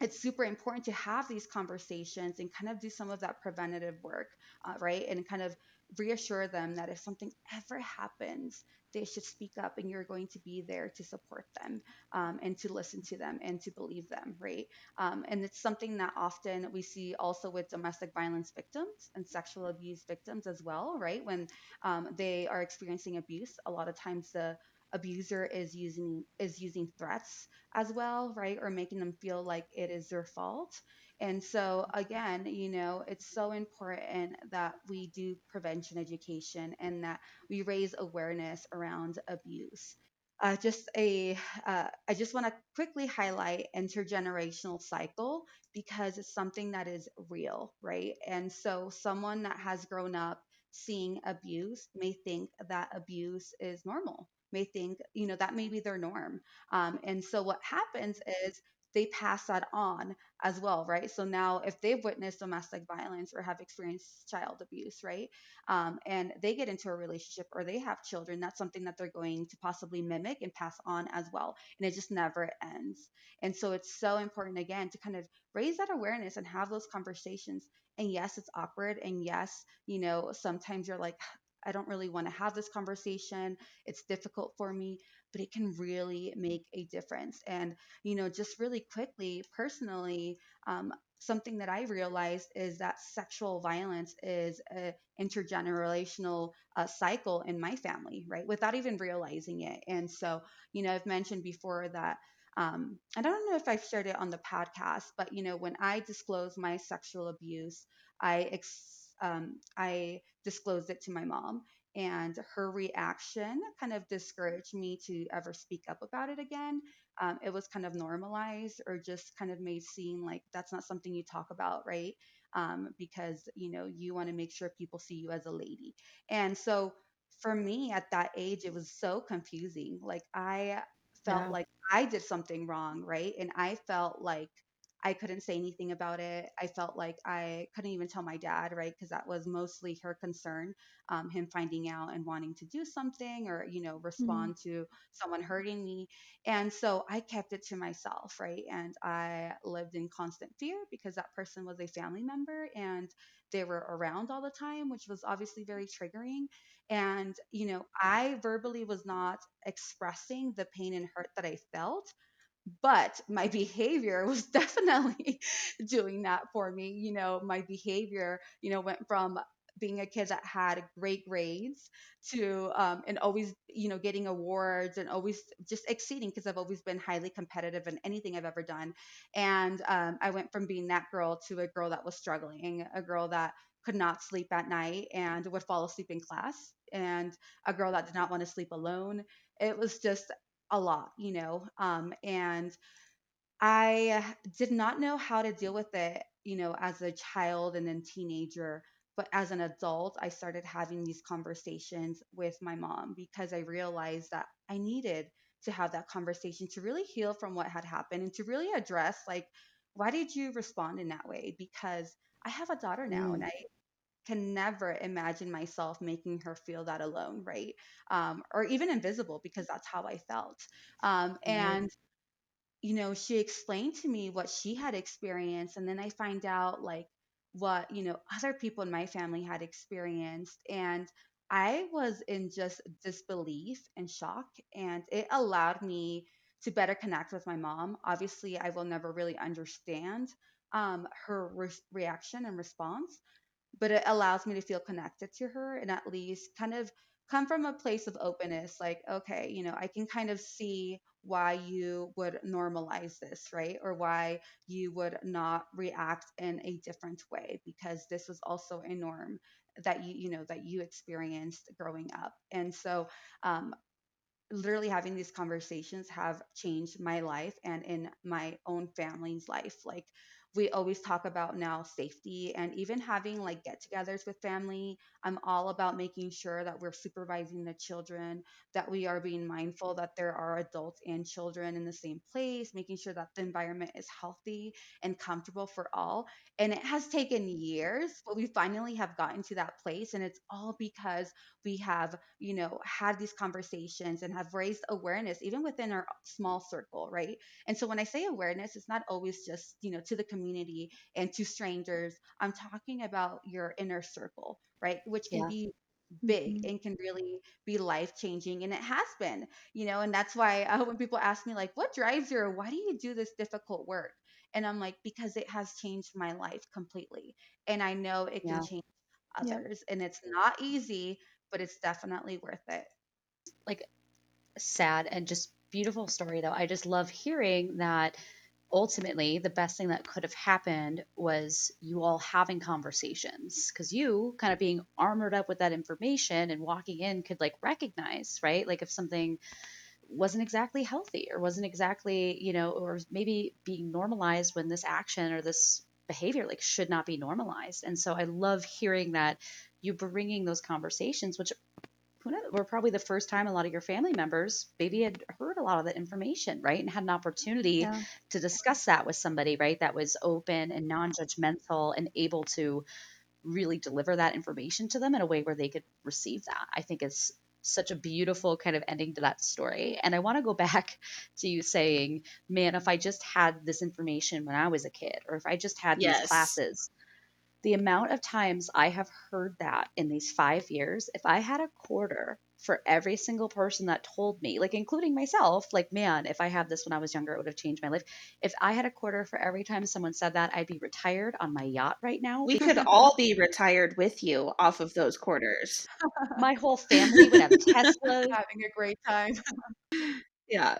B: it's super important to have these conversations and kind of do some of that preventative work, uh, right? And kind of reassure them that if something ever happens, they should speak up and you're going to be there to support them um, and to listen to them and to believe them, right? Um, and it's something that often we see also with domestic violence victims and sexual abuse victims as well, right? When um, they are experiencing abuse, a lot of times the abuser is using is using threats as well, right? Or making them feel like it is their fault. And so, again, you know, it's so important that we do prevention education and that we raise awareness around abuse. Uh, just a, uh, I just want to quickly highlight intergenerational cycle because it's something that is real, right? And so, someone that has grown up seeing abuse may think that abuse is normal, may think, you know, that may be their norm um, and so what happens is they pass that on as well, right? So now if they've witnessed domestic violence or have experienced child abuse, right? Um, and they get into a relationship or they have children, that's something that they're going to possibly mimic and pass on as well. And it just never ends. And so it's so important again to kind of raise that awareness and have those conversations. And yes, it's awkward. And yes, you know, sometimes you're like, I don't really want to have this conversation. It's difficult for me but it can really make a difference. And, you know, just really quickly, personally, um, something that I realized is that sexual violence is an intergenerational uh, cycle in my family, right? Without even realizing it. And so, you know, I've mentioned before that. Um, I don't know if I've shared it on the podcast, but you know, when I disclosed my sexual abuse, I ex- um, I disclosed it to my mom, and her reaction kind of discouraged me to ever speak up about it again. Um, it was kind of normalized or just kind of made seem like that's not something you talk about, right? Um, because you know you want to make sure people see you as a lady, and so for me at that age, it was so confusing. Like I felt
C: Yeah.
B: like I did something wrong, right? And I felt like I couldn't say anything about it. I felt like I couldn't even tell my dad, right? Because that was mostly her concern, um, him finding out and wanting to do something or, you know,
A: Mhm.
B: respond to someone hurting me. And so I kept it to myself, right? And I lived in constant fear because that person was a family member and they were around all the time, which was obviously very triggering. And, you know, I verbally was not expressing the pain and hurt that I felt but my behavior was definitely doing that for me you know my behavior you know went from being a kid that had great grades to um, and always you know getting awards and always just exceeding because i've always been highly competitive in anything i've ever done. And um, i went from being that girl to a girl that was struggling a girl that could not sleep at night and would fall asleep in class and a girl that did not want to sleep alone. It was just a lot, you know. Um, and I did not know how to deal with it, you know, as a child and then teenager. But as an adult, I started having these conversations with my mom because I realized that I needed to have that conversation to really heal from what had happened and to really address, like, why did you respond in that way? Because I have a daughter now and
C: Mm,
B: I can never imagine myself making her feel that alone, right? Um, or even invisible because that's how I felt. Um, and you know, she explained to me what she had experienced, and then I find out like what, you know, other people in my family had experienced. And I was in just disbelief and shock, and it allowed me to better connect with my mom. Obviously, I will never really understand um, her re- reaction and response, but it allows me to feel connected to her and at least kind of come from a place of openness like okay you know i can kind of see why you would normalize this right or why you would not react in a different way because this was also a norm that you you know that you experienced growing up and so um, literally having these conversations have changed my life and in my own family's life. Like we always talk about now safety and even having like get togethers with family. I'm all about making sure that we're supervising the children, that we are being mindful that there are adults and children in the same place, making sure that the environment is healthy and comfortable for all. And it has taken years, but we finally have gotten to that place. And it's all because we have you know had these conversations and have raised awareness even within our small circle right and so when i say awareness it's not always just you know to the community and to strangers i'm talking about your inner circle right which can
C: Yeah.
B: be big
A: Mhm.
B: and can really be life changing and it has been you know and that's why uh, when people ask me like what drives you or why do you do this difficult work and i'm like because it has changed my life completely and i know it can
C: Yeah.
B: change
A: Yep.
B: others and it's not easy but it's definitely worth it.
C: Like sad and just beautiful story though. I just love hearing that ultimately the best thing that could have happened was you all having conversations because you kind of being armored up with that information and walking in could like recognize right? Like if something wasn't exactly healthy or wasn't exactly you know or maybe being normalized when this action or this behavior like should not be normalized. And so i love hearing that you bringing those conversations which who knows, were probably the first time a lot of your family members maybe had heard a lot of that information, right? And had an opportunity
A: Yeah.
C: to discuss that with somebody, right? That was open and non judgmental and able to really deliver that information to them in a way where they could receive that. I think is such a beautiful kind of ending to that story. And I want to go back to you saying, man, if I just had this information when I was a kid, or if I just had these classes the amount of times I have heard that in these five years, if I had a quarter for every single person that told me, like including myself, like, man, if I had this when I was younger, it would have changed my life. If I had a quarter for every time someone said that, I'd be retired on my yacht right now.
A: We could all be retired with you off of those quarters.
C: My whole family would have Teslas.
B: Having a great time.
A: Yeah.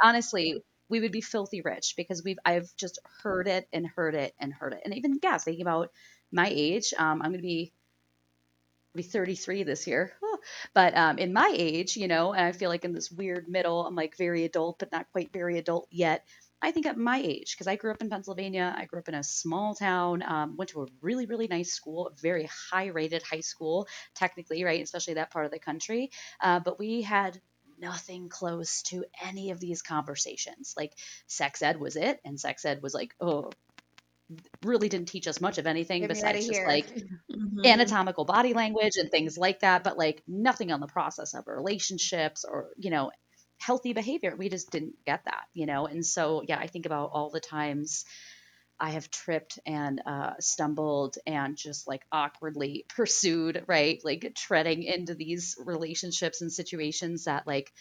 C: Honestly, we would be filthy rich because we've I've just heard it and heard it and heard it. And even yeah, thinking about my age, um, I'm going to be be 33 this year. But um, in my age, you know, and I feel like in this weird middle, I'm like very adult, but not quite very adult yet. I think at my age, because I grew up in Pennsylvania, I grew up in a small town, um, went to a really, really nice school, a very high rated high school, technically, right? Especially that part of the country. Uh, but we had nothing close to any of these conversations. Like sex ed was it, and sex ed was like, oh, really didn't teach us much of anything
B: Get me of
C: besides just
B: here.
C: like
A: Mhm.
C: anatomical body language and things like that, but like nothing on the process of relationships or, you know, healthy behavior. We just didn't get that, you know? And so, yeah, I think about all the times I have tripped and uh, stumbled and just like awkwardly pursued, right? Like treading into these relationships and situations that, like,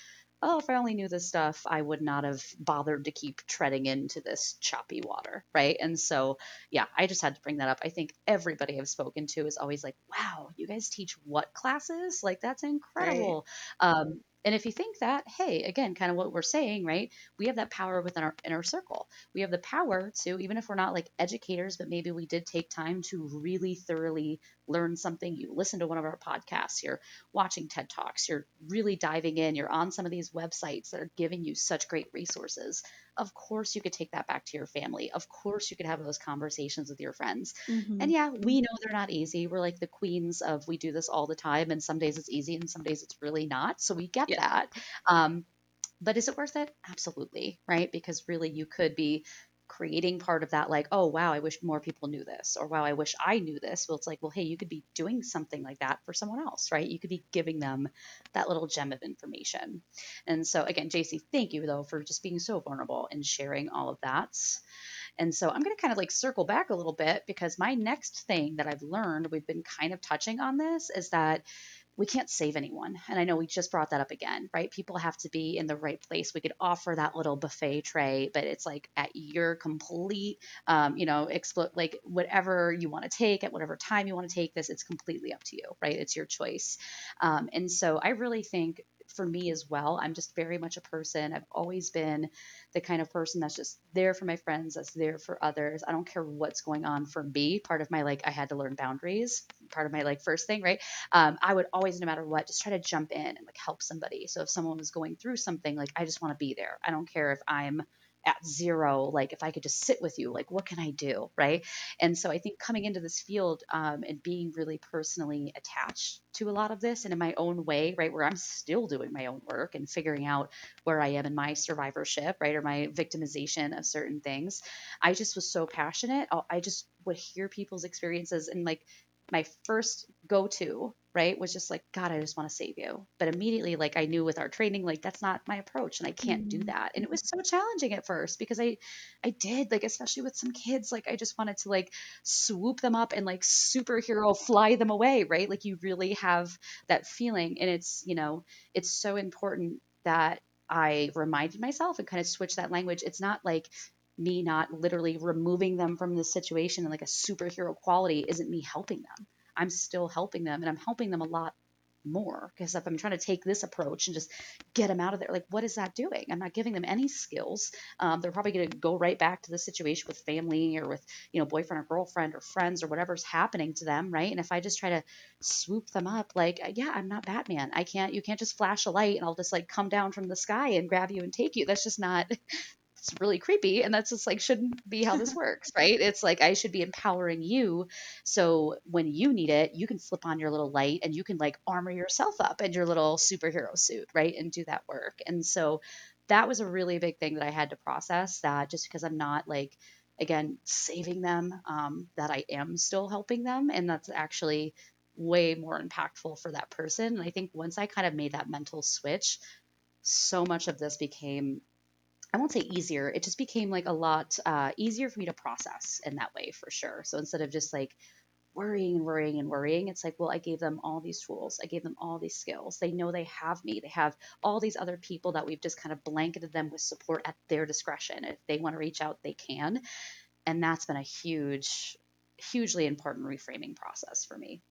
C: oh, if I only knew this stuff, I would not have bothered to keep treading into this choppy water, right? And so, yeah, I just had to bring that up. I think everybody I've spoken to is always like, wow, you guys teach what classes? Like, that's
A: Right.
C: incredible. Um, and if you think that, hey, again, kind of what we're saying, right? We have that power within our inner circle. We have the power to, even if we're not like educators, but maybe we did take time to really thoroughly learn something. You listen to one of our podcasts, you're watching TED Talks, you're really diving in, you're on some of these websites that are giving you such great resources. Of course, you could take that back to your family. Of course, you could have those conversations with your friends. And
A: Mhm.
C: yeah, we know they're not easy. We're like the queens of we do this all the time, and some days it's easy and some days it's really not. So we get
A: Yeah.
C: that. Um, but is it worth it? Absolutely, right? Because really, you could be creating part of that, like, oh, wow, I wish more people knew this, or wow, I wish I knew this. Well, it's like, well, hey, you could be doing something like that for someone else, right? You could be giving them that little gem of information. And so, again, JC, thank you, though, for just being so vulnerable and sharing all of that. And so I'm going to kind of like circle back a little bit because my next thing that I've learned, we've been kind of touching on this, is that we can't save anyone. And I know we just brought that up again, right? People have to be in the right place. We could offer that little buffet tray, but it's like at your complete, um, you know, expl- like whatever you want to take at whatever time you want to take this, it's completely up to you, right? It's your choice. Um, and so I really think for me as well, I'm just very much a person. I've always been the kind of person that's just there for my friends, that's there for others. I don't care what's going on for me. Part of my like, I had to learn boundaries. Part of my like first thing, right? um, I would always, no matter what, just try to jump in and like help somebody. So if someone was going through something, like I just want to be there. I don't care if I'm at zero, like if I could just sit with you, like what can I do, right? And so I think coming into this field um, and being really personally attached to a lot of this and in my own way, right, where I'm still doing my own work and figuring out where I am in my survivorship, right, or my victimization of certain things, I just was so passionate. I just would hear people's experiences and like my first go to, right, was just like, God, I just want to save you. But immediately, like, I knew with our training, like, that's not my approach and I can't do
A: Mhm.
C: that. And it was so challenging at first because I, I did, like, especially with some kids, like, I just wanted to, like, swoop them up and, like, superhero fly them away, right? Like, you really have that feeling. And it's, you know, it's so important that I reminded myself and kind of switch that language. It's not like, me not literally removing them from the situation and like a superhero quality isn't me helping them. I'm still helping them and I'm helping them a lot more because if I'm trying to take this approach and just get them out of there, like what is that doing? I'm not giving them any skills. Um, they're probably going to go right back to the situation with family or with you know boyfriend or girlfriend or friends or whatever's happening to them, right? And if I just try to swoop them up, like yeah, I'm not Batman. I can't. You can't just flash a light and I'll just like come down from the sky and grab you and take you. That's just not it's really creepy and that's just like shouldn't be how this works right? It's like i should be empowering you so when you need it you can flip on your little light and you can like armor yourself up in your little superhero suit right and do that work. And so that was a really big thing that i had to process that just because i'm not like again saving them um, that i am still helping them and that's actually way more impactful for that person. And i think once i kind of made that mental switch so much of this became I won't say easier. It just became like a lot uh, easier for me to process in that way for sure. So instead of just like worrying and worrying and worrying, it's like, well, I gave them all these tools. I gave them all these skills. They know they have me. They have all these other people that we've just kind of blanketed them with support at their discretion. If they want to reach out, they can. And that's been a huge, hugely important reframing process for me.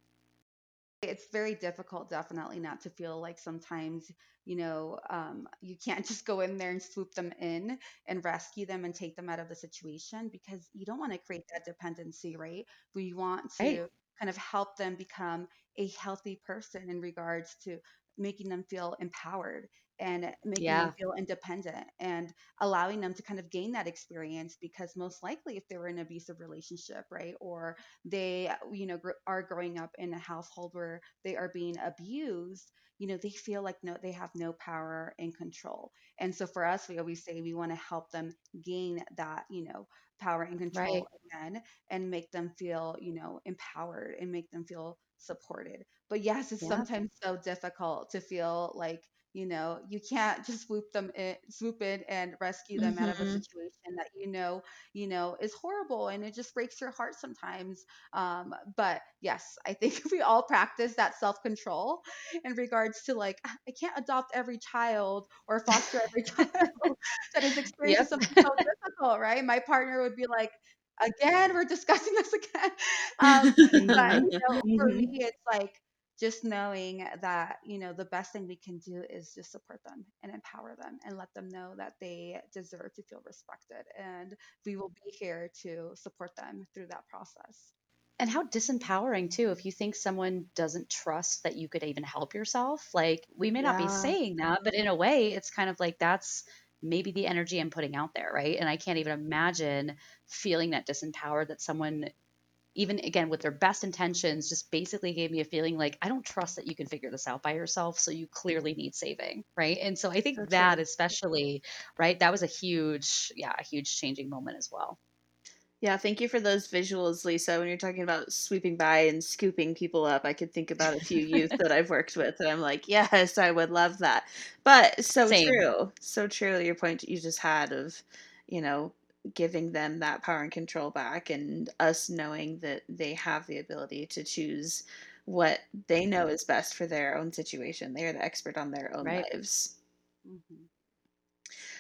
B: It's very difficult definitely not to feel like sometimes you know um, you can't just go in there and swoop them in and rescue them and take them out of the situation because you don't want to create that dependency right we want
C: Right.
B: to kind of help them become a healthy person in regards to making them feel empowered and making them feel independent and allowing them to kind of gain that experience because most likely if they were in an abusive relationship right or they uh, you know gr- are growing up in a household where they are being abused you know they feel like no they have no power and control and so for us we always say we want to help them gain that you know power and
C: Right.
B: control again and make them feel you know empowered and make them feel supported but yes it's
C: Yeah.
B: sometimes so difficult to feel like you know you can't just swoop them in swoop in and rescue them out of a
A: Mhm.
B: situation that you know you know is horrible and it just breaks your heart sometimes. Um but yes i think we all practice that self-control in regards to like "Ah, i can't adopt every child or foster every child. That is experiencing
C: Yep.
B: something so difficult right? My partner would be like again? We're discussing this again? Um but you know for
C: hmm
B: me it's like just knowing that you know the best thing we can do is just support them and empower them and let them know that they deserve to feel respected and we will be here to support them through that process
C: And how disempowering too if you think someone doesn't trust that you could even help yourself. Like we may not be saying that, but in a way it's kind of like that's maybe the energy I'm putting out there, right? And I can't even imagine feeling that disempowered that someone even again with their best intentions just basically gave me a feeling like I don't trust that you can figure this out by yourself, so you clearly need saving, right? And so I think that
A: true.
C: especially, right, that was a huge yeah, a huge changing moment as well.
A: Yeah, thank you for those visuals, Lisa. When you're talking about sweeping by and scooping people up, I could think about a few youth that I've worked with, and I'm like, yes, I would love that. But so
C: Same,
A: true, so true. Your point you just had of, you know, giving them that power and control back, and us knowing that they have the ability to choose what they know is best for their own situation. They are the expert on their own
C: right?
A: lives.
B: hmm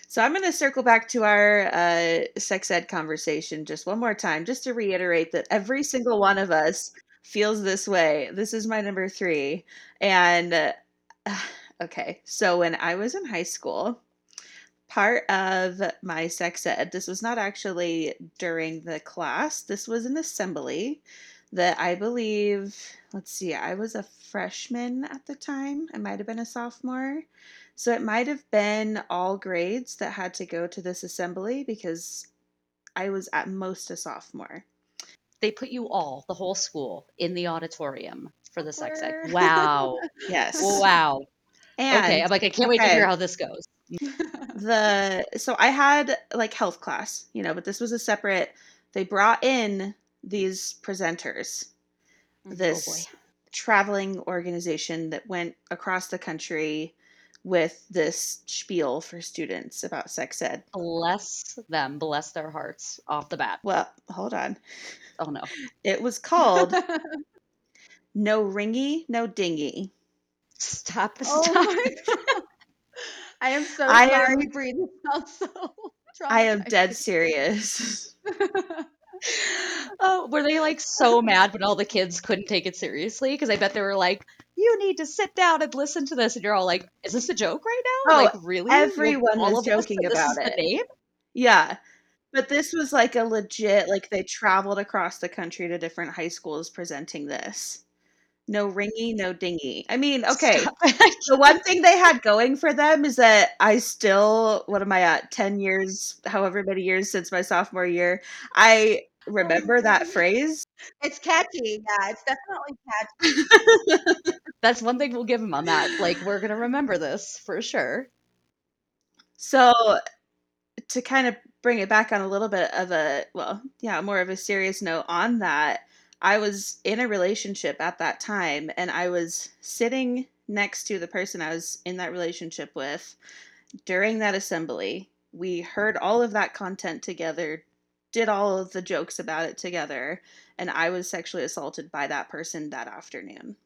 A: So I'm going to circle back to our uh, sex ed conversation just one more time, just to reiterate that every single one of us feels this way. This is my number three. And uh, okay, so when I was in high school, part of my sex ed, this was not actually during the class, this was an assembly that I believe, let's see, I was a freshman at the time. I might have been a sophomore. So it might have been all grades that had to go to this assembly because I was at most a sophomore.
C: They put you all, the whole school, in the auditorium for the sex ed. Wow.
A: Yes.
C: Wow. Okay. I'm like, I can't wait to hear how this goes.
A: the so I had like health class, you know, but this was a separate they brought in these presenters
C: Oh
A: this traveling organization that went across the country with this spiel for students about sex ed.
C: Bless them, bless their hearts off the bat.
A: Well, hold on.
C: Oh no.
A: It was called No Ringy, No Dingy.
C: Stop,
B: oh
C: stop.
B: i am so
A: I
B: sorry
A: am
B: so
A: I am dead serious.
C: Oh, were they like so mad when all the kids couldn't take it seriously? Because I bet they were like, you need to sit down and listen to this. And you're all like, is this a joke right now?
A: Oh,
C: Like, really?
A: Everyone
C: all
A: was joking about it. Yeah. But this was like a legit like they traveled across the country to different high schools presenting this. No ringy, no dingy. I mean, okay, The one thing they had going for them is that I still, what am I at, 10 years, however many years since my sophomore year, I
B: oh
A: remember that phrase.
B: it's catchy yeah it's definitely catchy
C: That's one thing we'll give them on that. Like, we're going to remember this for sure.
A: so, to kind of bring it back on a little bit of a, well, yeah, more of a serious note on that, I was in a relationship at that time and I was sitting next to the person I was in that relationship with during that assembly. We heard all of that content together, did all of the jokes about it together, and I was sexually assaulted by that person that afternoon.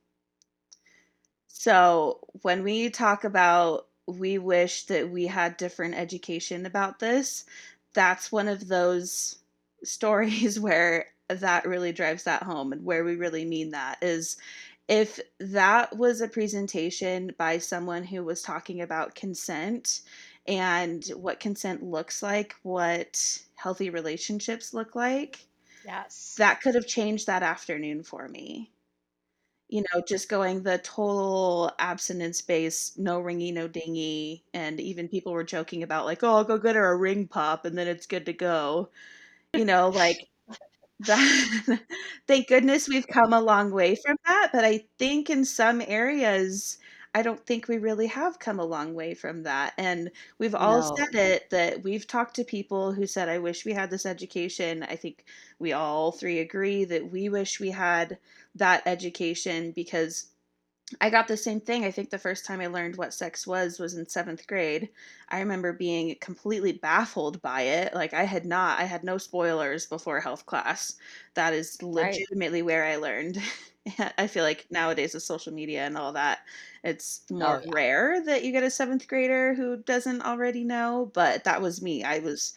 A: So, when we talk about we wish that we had different education about this, that's one of those stories where that really drives that home and where we really mean that is if that was a presentation by someone who was talking about consent and what consent looks like, what healthy relationships look like,
C: Yes.
A: that could have changed that afternoon for me. you know, just going the total abstinence based, no ringy, no dingy, and even people were joking about like, "Oh, I'll go get her a ring pop and then it's good to go." You know, like that thank goodness we've come a long way from that, but I think in some areas, I don't think we really have come a long way from that, and we've all said it that we've talked to people who said, "I wish we had this education." I think we all 3 agree that we wish we had that education because I got the same thing. I think the first time I learned what sex was was in 7th grade. I remember being completely baffled by it. Like I had not I had no spoilers before health class. That is
C: Right.
A: legitimately where I learned. I feel like nowadays with social media and all that, it's
C: Oh
A: more
C: yeah.
A: rare that you get a 7th grader who doesn't already know, but that was me. I was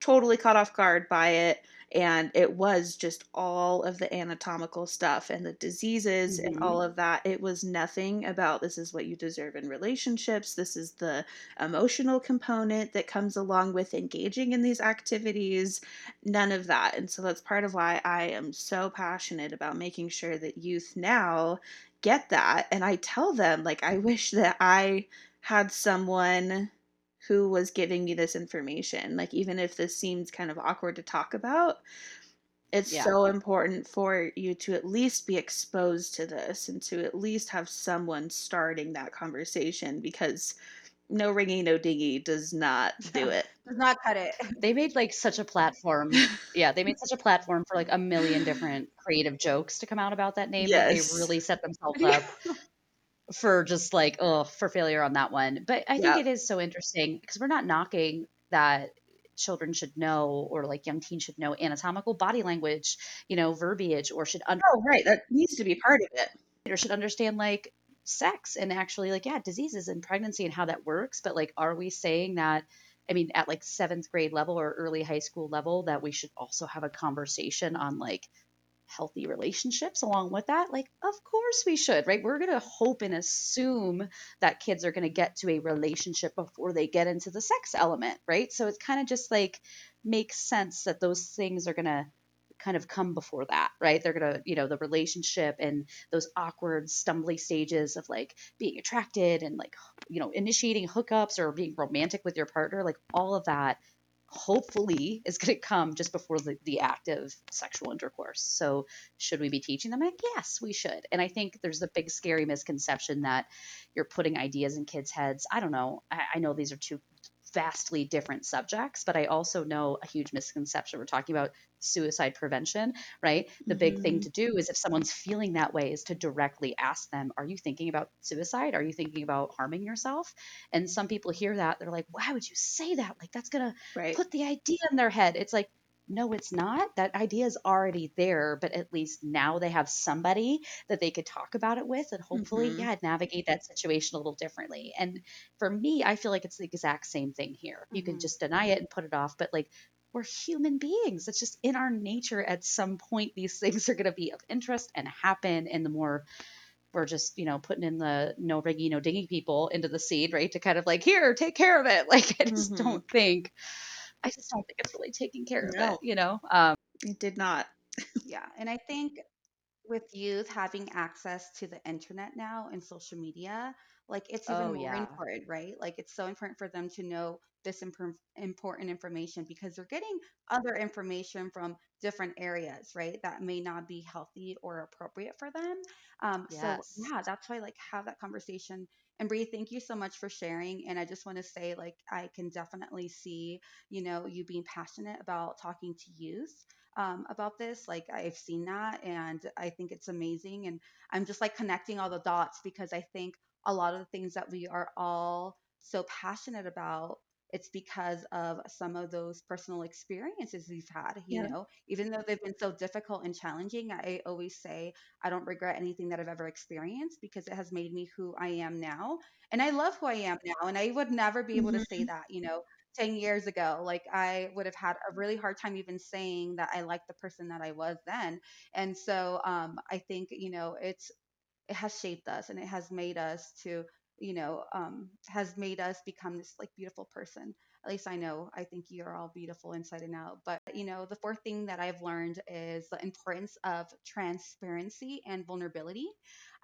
A: totally caught off guard by it and it was just all of the anatomical stuff and the diseases and
C: hmm
A: all of that. It was nothing about this is what you deserve in relationships. This is the emotional component that comes along with engaging in these activities. None of that. And so that's part of why I am so passionate about making sure that youth now get that. And I tell them, like, I wish that I had someone who was giving me this information. Like, even if this seems kind of awkward to talk about, it's
C: Yeah.
A: so important for you to at least be exposed to this and to at least have someone starting that conversation because no ringy, no dingy does not do it.
B: Does not cut it.
C: They made like such a platform. Yeah, they made such a platform for like a million different creative jokes to come out about that name. Like they really set themselves up for just like oh for failure on that one. But I think
A: Yeah.
C: it is so interesting because we're not knocking that children should know or like young teens should know anatomical body language, you know, verbiage or should
A: Oh, right. That needs to be part of it.
C: or should understand like sex and actually like yeah diseases and pregnancy and how that works but like are we saying that i mean at like seventh grade level or early high school level that we should also have a conversation on like healthy relationships along with that like of course we should right we're going to hope and assume that kids are going to get to a relationship before they get into the sex element right so it's kind of just like makes sense that those things are going to kind of come before that, right? They're going to, you know, the relationship and those awkward, stumbly stages of like being attracted and like, you know, initiating hookups or being romantic with your partner, like all of that hopefully is going to come just before the, the act of sexual intercourse. So, should we be teaching them it? Yes, we should. And I think there's a big, scary misconception that you're putting ideas in kids' heads. I don't know. I, I know these are two vastly different subjects, but I also know a huge misconception. We're talking about suicide prevention, right? The big thing
A: hmm
C: to do is if someone's feeling that way is to directly ask them, Are you thinking about suicide? Are you thinking about harming yourself? And some people hear that, they're like, Why would you say that? Like, that's going to
A: Right.
C: put the idea in their head. It's like, no, it's not. That idea is already there, but at least now they have somebody that they could talk about it with and hopefully,
A: hmm
C: yeah, navigate that situation a little differently. And for me, I feel like it's the exact same thing here. You can
B: hmm
C: just deny it and put it off, but like we're human beings. It's just in our nature at some point these things are going to be of interest and happen. And the more we're just, you know, putting in the no riggy, no dingy people into the seed, right? To kind of like, here, take care of it. Like, I just
A: hmm
C: don't think, I just don't think it's really taking care of it, you know? Um,
A: it did not.
B: Yeah. And I think with youth having access to the internet now and social media, like it's even
C: oh,
B: more
C: yeah.
B: important, right? Like it's so important for them to know this imper- important information because they're getting other information from different areas, right? That may not be healthy or appropriate for them. Um, so yeah, that's why like have that conversation. And Bree, thank you so much for sharing. And I just want to say, like, I can definitely see, you know, you being passionate about talking to youth um, about this. Like I've seen that, and I think it's amazing. And I'm just like connecting all the dots because I think a lot of the things that we are all so passionate about. It's because of some of those personal experiences we've had, you
A: Yeah.
B: know, even though they've been so difficult and challenging. I always say I don't regret anything that I've ever experienced because it has made me who I am now. And I love who I am now. And I would never be able to say that, you know, 10 years ago. Like I would have had a really hard time even saying that I liked the person that I was then. And so um, I think, you know, it's it has shaped us and it has made us to, you know, um, has made us become this like beautiful person At least I know. I think you're all beautiful inside and out. But, you know, the fourth thing that I've learned is the importance of transparency and vulnerability.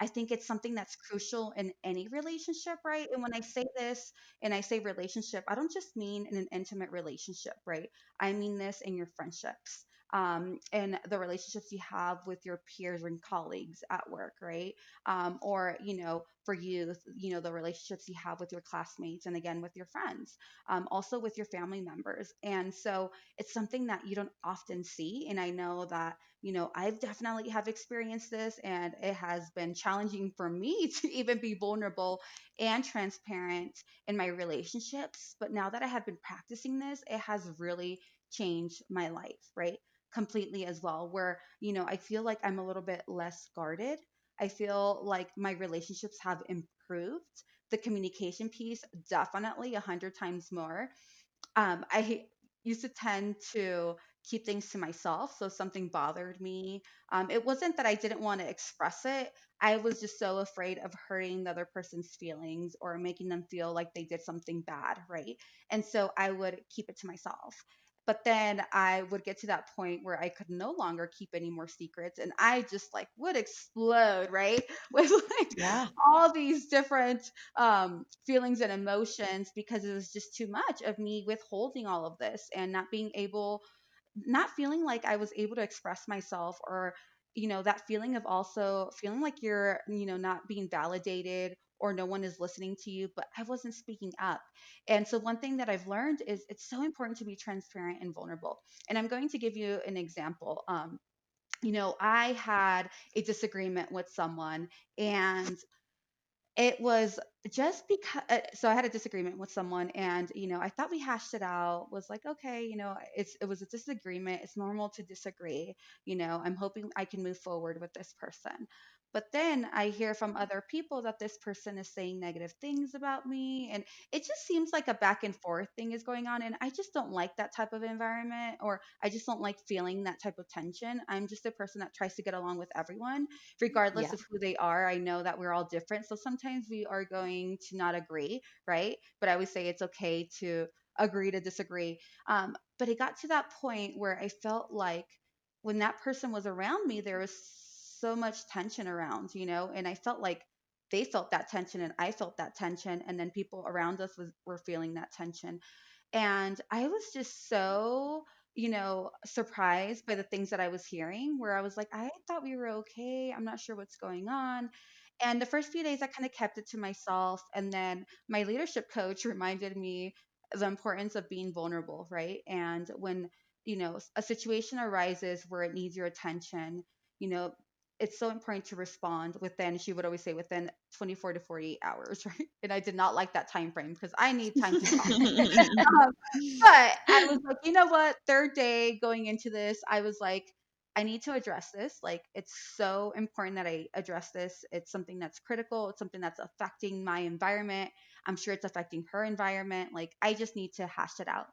B: I think it's something that's crucial in any relationship, right? And when I say this and I say relationship, I don't just mean in an intimate relationship, right? I mean this in your friendships um, and the relationships you have with your peers and colleagues at work, right? Um, or, you know, for youth, you know, the relationships you have with your classmates and again with your friends, um, also with your family members. And so it's something that you don't often see. And I know that, you know, I've definitely have experienced this and it has been challenging for me to even be vulnerable and transparent in my relationships. But now that I have been practicing this, it has really changed my life, right? Completely as well where you know i feel like i'm a little bit less guarded i feel like my relationships have improved the communication piece definitely a hundred times more um, I used to tend to keep things to myself. So if something bothered me, um, it wasn't that I didn't want to express it. I was just so afraid of hurting the other person's feelings or making them feel like they did something bad, right? And so I would keep it to myself. But then I would get to that point where I could no longer keep any more secrets and I just like would explode, right? With like
C: Yeah.
B: all these different um, feelings and emotions because it was just too much of me withholding all of this and not being able, not feeling like I was able to express myself or, you know, that feeling of also feeling like you're, you know, not being validated or no one is listening to you, but I wasn't speaking up. And so, one thing that I've learned is it's so important to be transparent and vulnerable. And I'm going to give you an example. Um, you know, I had a disagreement with someone, and it was just because uh, so I had a disagreement with someone and you know I thought we hashed it out was like okay you know it's it was a disagreement it's normal to disagree you know I'm hoping I can move forward with this person but then I hear from other people that this person is saying negative things about me and it just seems like a back and forth thing is going on and I just don't like that type of environment or I just don't like feeling that type of tension I'm just a person that tries to get along with everyone regardless
C: Yeah.
B: of who they are. I know that we're all different. So sometimes we are going to not agree, right? But I would say it's okay to agree to disagree. Um, but it got to that point where I felt like when that person was around me, there was so much tension around, you know, and I felt like they felt that tension and I felt that tension. And then people around us was, were feeling that tension. And I was just so, you know, surprised by the things that I was hearing, where I was like, I thought we were okay. I'm not sure what's going on. And the first few days, I kind of kept it to myself. And then my leadership coach reminded me of the importance of being vulnerable, right? And when, you know, a situation arises where it needs your attention, you know, it's so important to respond within she would always say within 24 to 48 hours right and i did not like that time frame because i need time to um, but I was like, you know what? Third day going into this, I was like, I need to address this. Like, it's so important that I address this. It's something that's critical. It's something that's affecting my environment. I'm sure it's affecting her environment. Like, I just need to hash it out.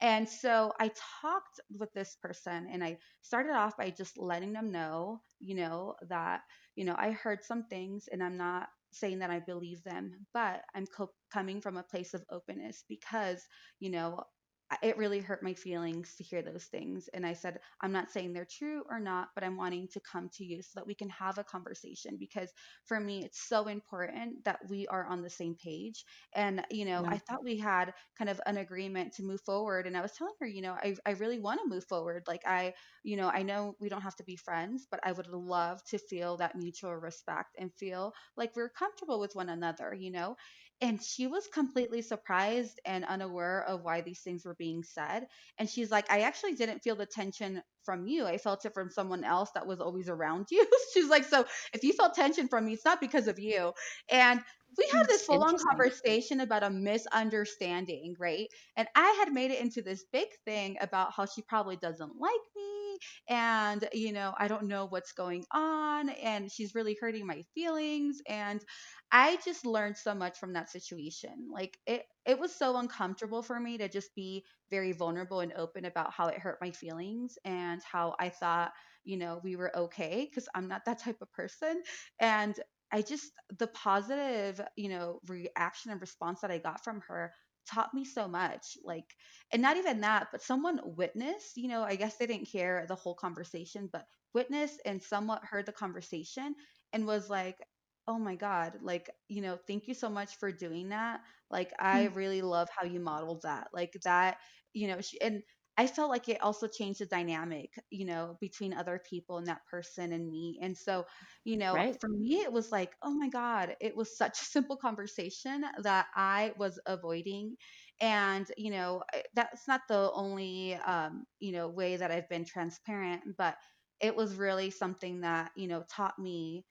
B: And so I talked with this person and I started off by just letting them know, you know, that, you know, I heard some things and I'm not saying that I believe them, but I'm co- coming from a place of openness because, you know, it really hurt my feelings to hear those things. And I said, I'm not saying they're true or not, but I'm wanting to come to you so that we can have a conversation because for me, it's so important that we are on the same page. And, you know,
C: Yeah.
B: I thought we had kind of an agreement to move forward. And I was telling her, you know, I, I really want to move forward. Like, I, you know, I know we don't have to be friends, but I would love to feel that mutual respect and feel like we're comfortable with one another, you know? And she was completely surprised and unaware of why these things were being said. And she's like, I actually didn't feel the tension from you. I felt it from someone else that was always around you. she's like, So if you felt tension from me, it's not because of you. And we had this full on conversation about a misunderstanding, right? And I had made it into this big thing about how she probably doesn't like me. And, you know, I don't know what's going on. And she's really hurting my feelings. And I just learned so much from that situation. Like it it was so uncomfortable for me to just be very vulnerable and open about how it hurt my feelings and how I thought, you know, we were okay because I'm not that type of person. And I just the positive, you know, reaction and response that I got from her taught me so much. Like, and not even that, but someone witnessed, you know, I guess they didn't hear the whole conversation, but witnessed and somewhat heard the conversation and was like, oh my God, like, you know, thank you so much for doing that. Like, I
A: Mm,
B: really love how you modeled that. Like, that, you know, she, and I felt like it also changed the dynamic, you know, between other people and that person and me. And so, you know,
C: Right.
B: for me, it was like, oh my God, it was such a simple conversation that I was avoiding. And, you know, that's not the only, um, you know, way that I've been transparent, but it was really something that, you know, taught me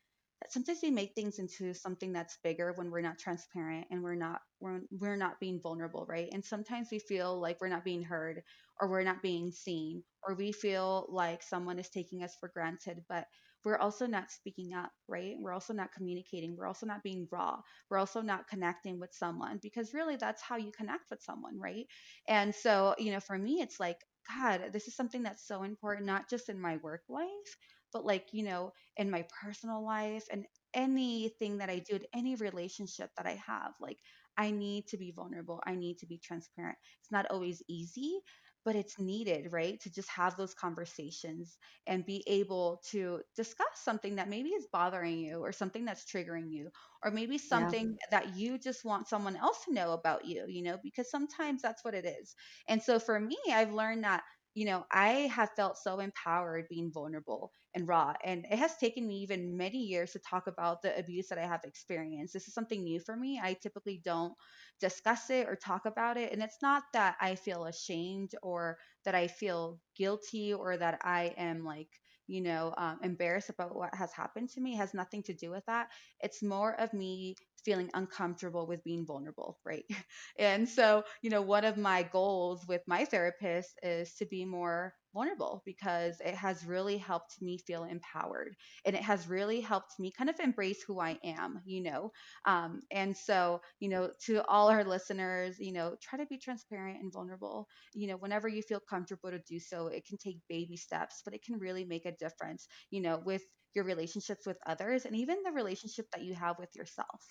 B: sometimes we make things into something that's bigger when we're not transparent and we're not we're, we're not being vulnerable right? And sometimes we feel like we're not being heard or we're not being seen or we feel like someone is taking us for granted but we're also not speaking up right? We're also not communicating. We're also not being raw. We're also not connecting with someone because really that's how you connect with someone right? And so you know for me it's like god this is something that's so important not just in my work life but like you know in my personal life and anything that I do, any relationship that I have. Like, I need to be vulnerable. I need to be transparent. It's not always easy, but it's needed, right? To just have those conversations and be able to discuss something that maybe is bothering you or something that's triggering you, or maybe
C: Yeah.
B: something that you just want someone else to know about you, you know, because sometimes that's what it is. And so for me, I've learned that you know, I have felt so empowered being vulnerable and raw. And it has taken me even many years to talk about the abuse that I have experienced. This is something new for me. I typically don't discuss it or talk about it. And it's not that I feel ashamed or that I feel guilty or that I am like, you know, um, embarrassed about what has happened to me. It has nothing to do with that. It's more of me feeling uncomfortable with being vulnerable, right? And so, you know, one of my goals with my therapist is to be more vulnerable because it has really helped me feel empowered and it has really helped me kind of embrace who I am, you know. Um, and so, you know, to all our listeners, you know, try to be transparent and vulnerable. You know, whenever you feel comfortable to do so, it can take baby steps, but it can really make a difference, you know, with your relationships with others and even the relationship that you have with yourself.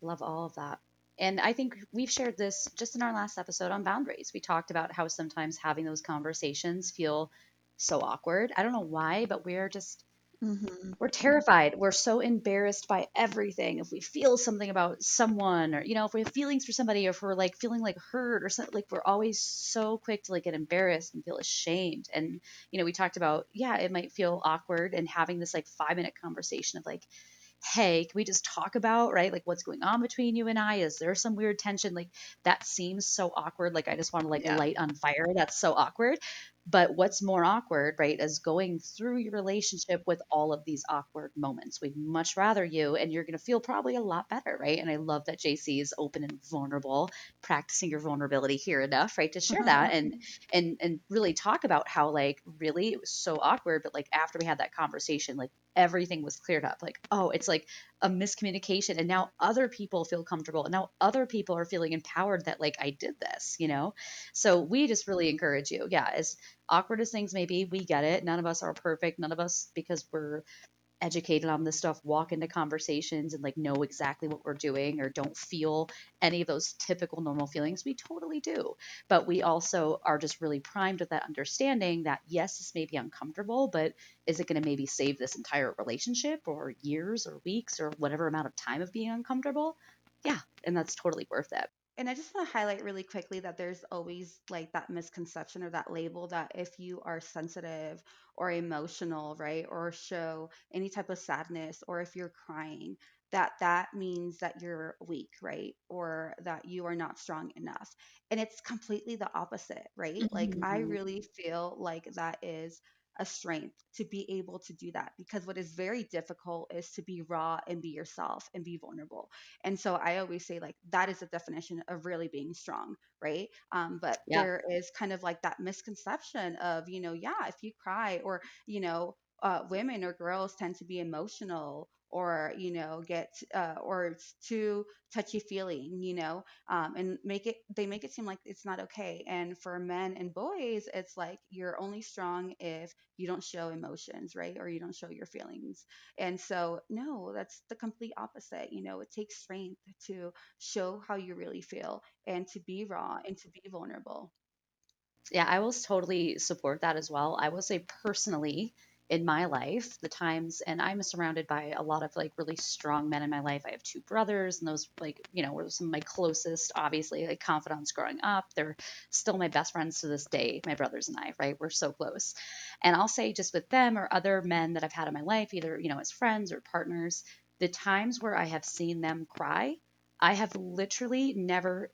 C: Love all of that. And I think we've shared this just in our last episode on boundaries. We talked about how sometimes having those conversations feel so awkward. I don't know why, but we're just
A: mhm.
C: we're terrified. We're so embarrassed by everything. If we feel something about someone or you know, if we have feelings for somebody or if we're like feeling like hurt or something like we're always so quick to like get embarrassed and feel ashamed. And you know, we talked about yeah, it might feel awkward and having this like 5 minute conversation of like hey, can we just talk about, right? Like what's going on between you and I? Is there some weird tension? Like that seems so awkward. Like I just want to like
A: Yeah.
C: light on fire. That's so awkward. But what's more awkward, right, is going through your relationship with all of these awkward moments. We'd much rather you, and you're going to feel probably a lot better, right? And I love that JC is open and vulnerable, practicing your vulnerability here enough, right, to share that mm-hmm. and and and really talk about how like really it was so awkward, but like after we had that conversation, like everything was cleared up. Like, oh, it's like a miscommunication, and now other people feel comfortable, and now other people are feeling empowered that like I did this, you know. So we just really encourage you, yeah, as awkward as things may be, we get it. None of us are perfect. None of us, because we're educated on this stuff, walk into conversations and like know exactly what we're doing or don't feel any of those typical normal feelings. We totally do. But we also are just really primed with that understanding that yes, this may be uncomfortable, but is it going to maybe save this entire relationship or years or weeks or whatever amount of time of being uncomfortable? Yeah. And that's totally worth it.
B: And I just want to highlight really quickly that there's always like that misconception or that label that if you are sensitive or emotional, right, or show any type of sadness or if you're crying, that that means that you're weak, right, or that you are not strong enough. And it's completely the opposite, right? Like I
A: Mhm.
B: really feel like that is a strength to be able to do that because what is very difficult is to be raw and be yourself and be vulnerable and so I always say, like, that is the definition of really being strong, right? Um, but
C: Yeah.
B: there is kind of like that misconception of, you know, yeah, if you cry or, you know, uh, women or girls tend to be emotional or you know get uh, or it's too touchy feeling you know um, and make it they make it seem like it's not okay and for men and boys it's like you're only strong if you don't show emotions right or you don't show your feelings and so no that's the complete opposite you know it takes strength to show how you really feel and to be raw and to be vulnerable
C: Yeah, I will totally support that as well. I will say personally, in my life, the times, and I'm surrounded by a lot of like really strong men in my life. I have two brothers, and those like you know were some of my closest, obviously like confidants growing up. They're still my best friends to this day. My brothers and I, right? We're so close. And I'll say just with them or other men that I've had in my life, either you know as friends or partners, the times where I have seen them cry, I have literally never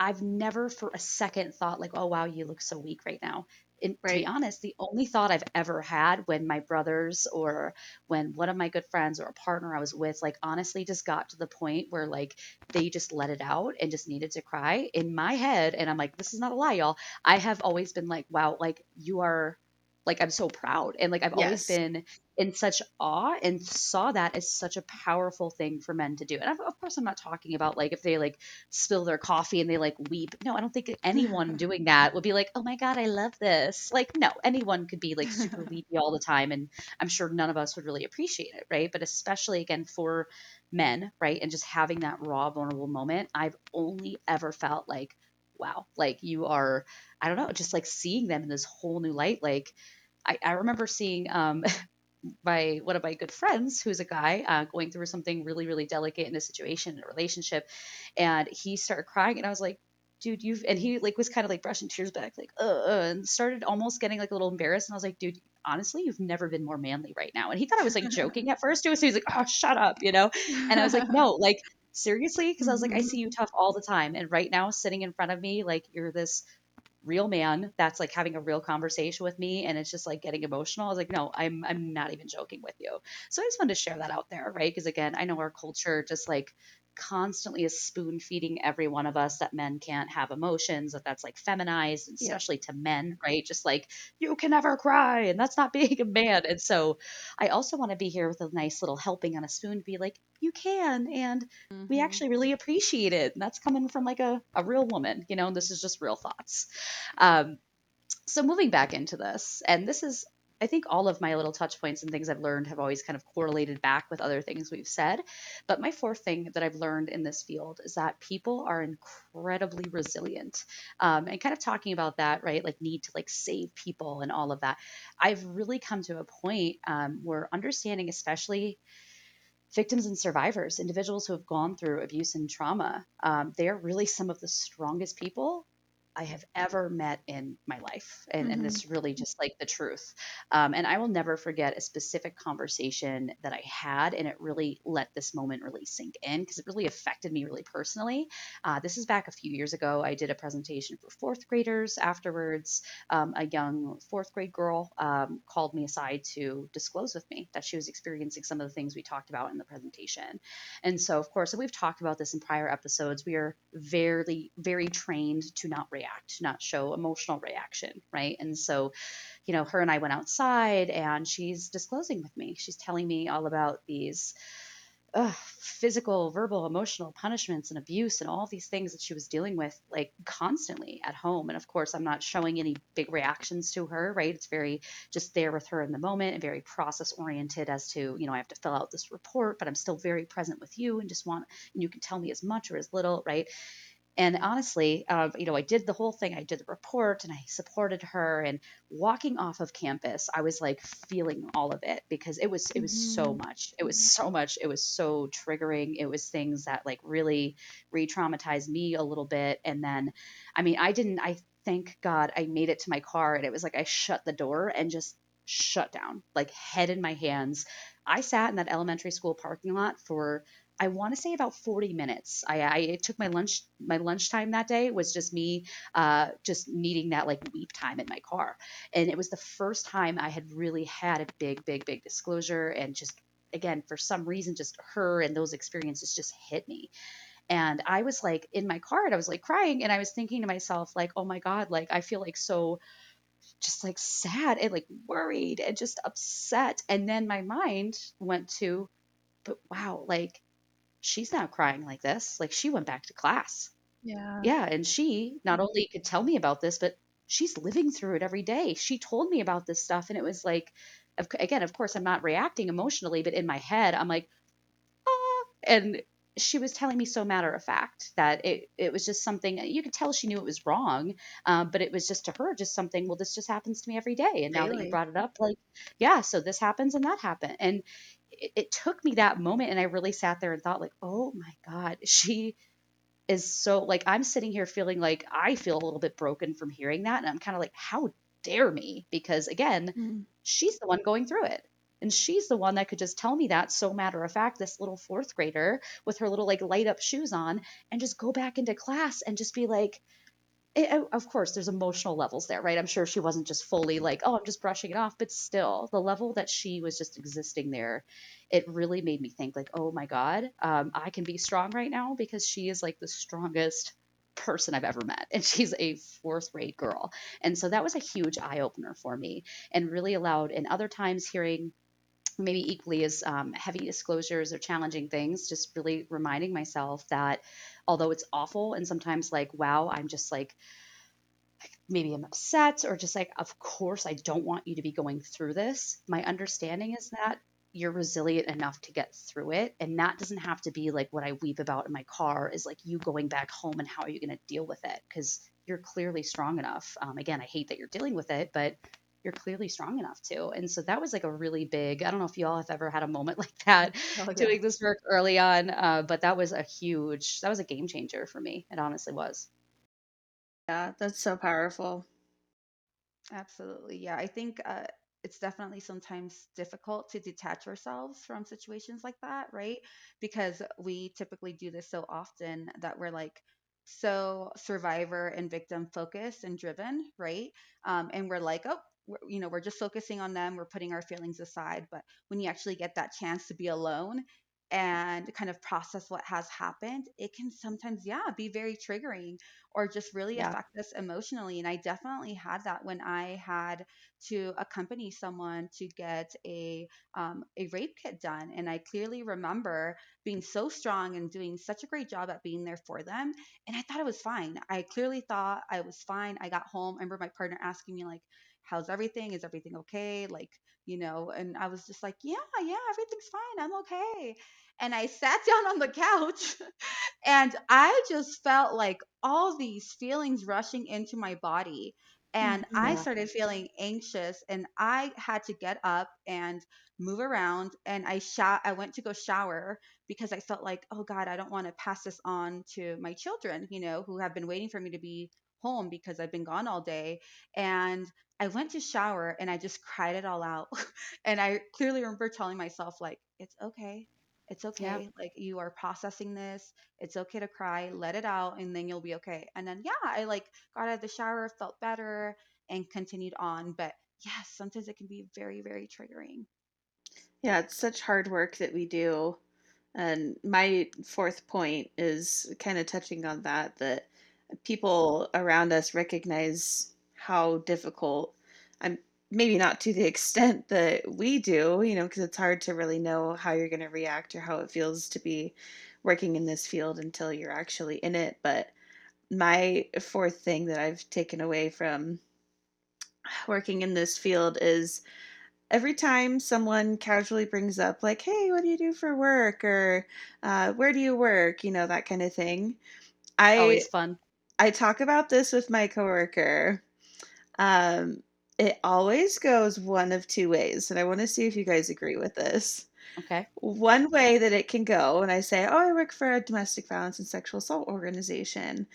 C: I've never for a second thought like, "Oh wow, you look so weak right now." And to be honest, the only thought I've ever had when my brothers or when one of my good friends or a partner I was with, like honestly just got to the point where like they just let it out and just needed to cry in my head. And I'm like, this is not a lie, y'all. I have always been like, wow, like you are like I'm so proud. And like I've always been in such awe and saw that as such a powerful thing for men to do. And of, of course, I'm not talking about like if they like spill their coffee and they like weep. No, I don't think anyone doing that would be like, oh my God, I love this. Like, no, anyone could be like super weepy all the time. And I'm sure none of us would really appreciate it. Right. But especially again for men, right. And just having that raw, vulnerable moment, I've only ever felt like, wow, like you are, I don't know, just like seeing them in this whole new light. Like, I, I remember seeing um, my one of my good friends who's a guy uh, going through something really really delicate in a situation in a relationship and he started crying and i was like dude you've and he like was kind of like brushing tears back like uh, uh and started almost getting like a little embarrassed and i was like dude honestly you've never been more manly right now and he thought i was like joking at first too so he was like oh shut up you know and i was like no like seriously because i was like i
B: Mhm.
C: see you tough all the time and right now sitting in front of me like you're this real man that's like having a real conversation with me and it's just like getting emotional. I was like, no, I'm I'm not even joking with you. So I just wanted to share that out there, right? Because again, I know our culture just like constantly is spoon feeding every one of us that men can't have emotions, that that's like feminized, especially to men, right? Just like you can never cry and that's not being a man. And so I also want to be here with a nice little helping on a spoon to be like, you can and we
B: Mhm.
C: actually really appreciate it. And that's coming from like a, a real woman, you know, and this is just real thoughts. Um, so moving back into this, and this is, I think all of my little touch points and things I've learned have always kind of correlated back with other things we've said. But my fourth thing that I've learned in this field is that people are incredibly resilient. Um, and kind of talking about that, right? Like need to like save people and all of that. I've really come to a point um, where understanding, especially victims and survivors, individuals who have gone through abuse and trauma, um, they're really some of the strongest people I have ever met in my life. And, and
A: hmm
C: it's really just like the truth. Um, and I will never forget a specific conversation that I had, and it really let this moment really sink in because it really affected me really personally. Uh, this is back a few years ago. I did a presentation for fourth graders. Afterwards, um, a young fourth grade girl um, called me aside to disclose with me that she was experiencing some of the things we talked about in the presentation. And so, of course, and we've talked about this in prior episodes, we are very, very trained to not react, to not show emotional reaction, right? And so, you know, her and I went outside and she's disclosing with me. She's telling me all about these ugh, physical, verbal, emotional punishments and abuse and all these things that she was dealing with like constantly at home. And of course, I'm not showing any big reactions to her, right? It's very just there with her in the moment and very process oriented as to, you know, I have to fill out this report, but I'm still very present with you and just want, and you can tell me as much or as little, right? And honestly, uh, you know, I did the whole thing. I did the report and I supported her. And walking off of campus, I was like feeling all of it because it was it was so
B: Mhm.
C: much. It was so much. It was so triggering. It was things that like really re-traumatized me a little bit. And then, I mean, I didn't. I thank God I made it to my car, and it was like I shut the door and just shut down, like head in my hands. I sat in that elementary school parking lot for I want to say about 40 minutes. I, I it took my lunch my lunchtime that day was just me uh, just needing that like weep time in my car, and it was the first time I had really had a big big big disclosure and just again for some reason just her and those experiences just hit me. And i was like in my car and i was like crying and i was thinking to myself like oh my god like i feel like so just like sad and like worried and just upset. And then my mind went to but wow, like she's not crying like this. Like she went back to class.
A: Yeah.
C: Yeah, and she not only could tell me about this, but she's living through it every day. She told me about this stuff, and it was like, again, of course, I'm not reacting emotionally, but in my head, I'm like, ah, and she was telling me so matter of fact that it, it was just something you could tell she knew it was wrong um, but it was just to her just something well this just happens to me every day and now that you brought it up like yeah so this happens and that happened and it, it took me that moment and i really sat there and thought like oh my god she is so like i'm sitting here feeling like i feel a little bit broken from hearing that and i'm kind of like how dare me because again mm. she's the one going through it and she's the one that could just tell me that so matter of fact, this little fourth grader with her little like light up shoes on and just go back into class and just be like, it, eh, of course, there's emotional levels there, right? I'm sure she wasn't just fully like, oh, I'm just brushing it off, but still, the level that she was just existing there, it really made me think, like, oh my God, um, I can be strong right now because she is like the strongest person I've ever met. And she's a fourth grade girl. And so that was a huge eye opener for me and really allowed, in other times, hearing maybe equally as um, heavy disclosures or challenging things, just really reminding myself that although it's awful and sometimes like, wow, I'm just like, maybe I'm upset or just like, of course, I don't want you to be going through this. My understanding is that you're resilient enough to get through it. And that doesn't have to be like what I weep about in my car is like you going back home and how are you going to deal with it? Because you're clearly strong enough. Um, again, I hate that you're dealing with it, but you're clearly strong enough to. And so that was like a really big, I don't know if you all have ever had a moment like that oh, yeah. doing this work early on, uh, but that was a huge, that was a game changer for me. It honestly was.
A: Yeah, that's so powerful.
B: Absolutely. Yeah. I think uh, it's definitely sometimes difficult to detach ourselves from situations like that, right? Because we typically do this so often that we're like, so survivor and victim focused and driven, right? Um, and we're like, oh, you know we're just focusing on them we're putting our feelings aside but when you actually get that chance to be alone and kind of process what has happened it can sometimes yeah be very triggering or just really yeah. affect us emotionally and i definitely had that when i had to accompany someone to get a um, a rape kit done and i clearly remember being so strong and doing such a great job at being there for them and i thought it was fine i clearly thought i was fine i got home I remember my partner asking me like how's everything? Is everything okay? Like, you know, and I was just like, yeah, yeah, everything's fine. I'm okay. And I sat down on the couch and I just felt like all these feelings rushing into my body. And mm-hmm. I started feeling anxious and I had to get up and move around and I shot I went to go shower because I felt like, oh God, I don't want to pass this on to my children, you know, who have been waiting for me to be home because I've been gone all day. And I went to shower and I just cried it all out. and I clearly remember telling myself, like, it's okay. It's okay. Yep. Like, you are processing this. It's okay to cry. Let it out and then you'll be okay. And then, yeah, I like got out of the shower, felt better, and continued on. But yes, sometimes it can be very, very triggering.
A: Yeah, it's such hard work that we do. And my fourth point is kind of touching on that that people around us recognize how difficult I'm maybe not to the extent that we do, you know, because it's hard to really know how you're going to react or how it feels to be working in this field until you're actually in it. But my fourth thing that I've taken away from working in this field is every time someone casually brings up, like, hey, what do you do for work? Or uh, where do you work? You know, that kind of thing.
C: I always fun.
A: I talk about this with my coworker. Um, it always goes one of two ways, and I want to see if you guys agree with this.
C: Okay.
A: One way that it can go, and I say, Oh, I work for a domestic violence and sexual assault organization.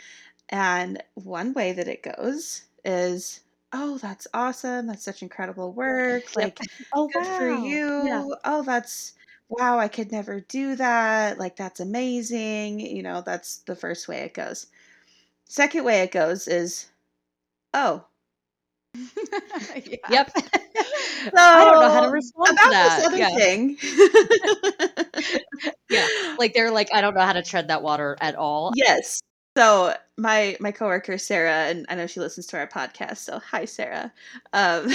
A: And one way that it goes is, Oh, that's awesome. That's such incredible work. Like, oh, good wow. for you. Yeah. Oh, that's wow. I could never do that. Like, that's amazing. You know, that's the first way it goes. Second way it goes is, Oh,
C: Yep. So I don't know how to respond
A: about
C: to that.
A: this other yeah. thing.
C: yeah, like they're like, I don't know how to tread that water at all.
A: Yes. So my my coworker Sarah, and I know she listens to our podcast. So hi, Sarah. Um,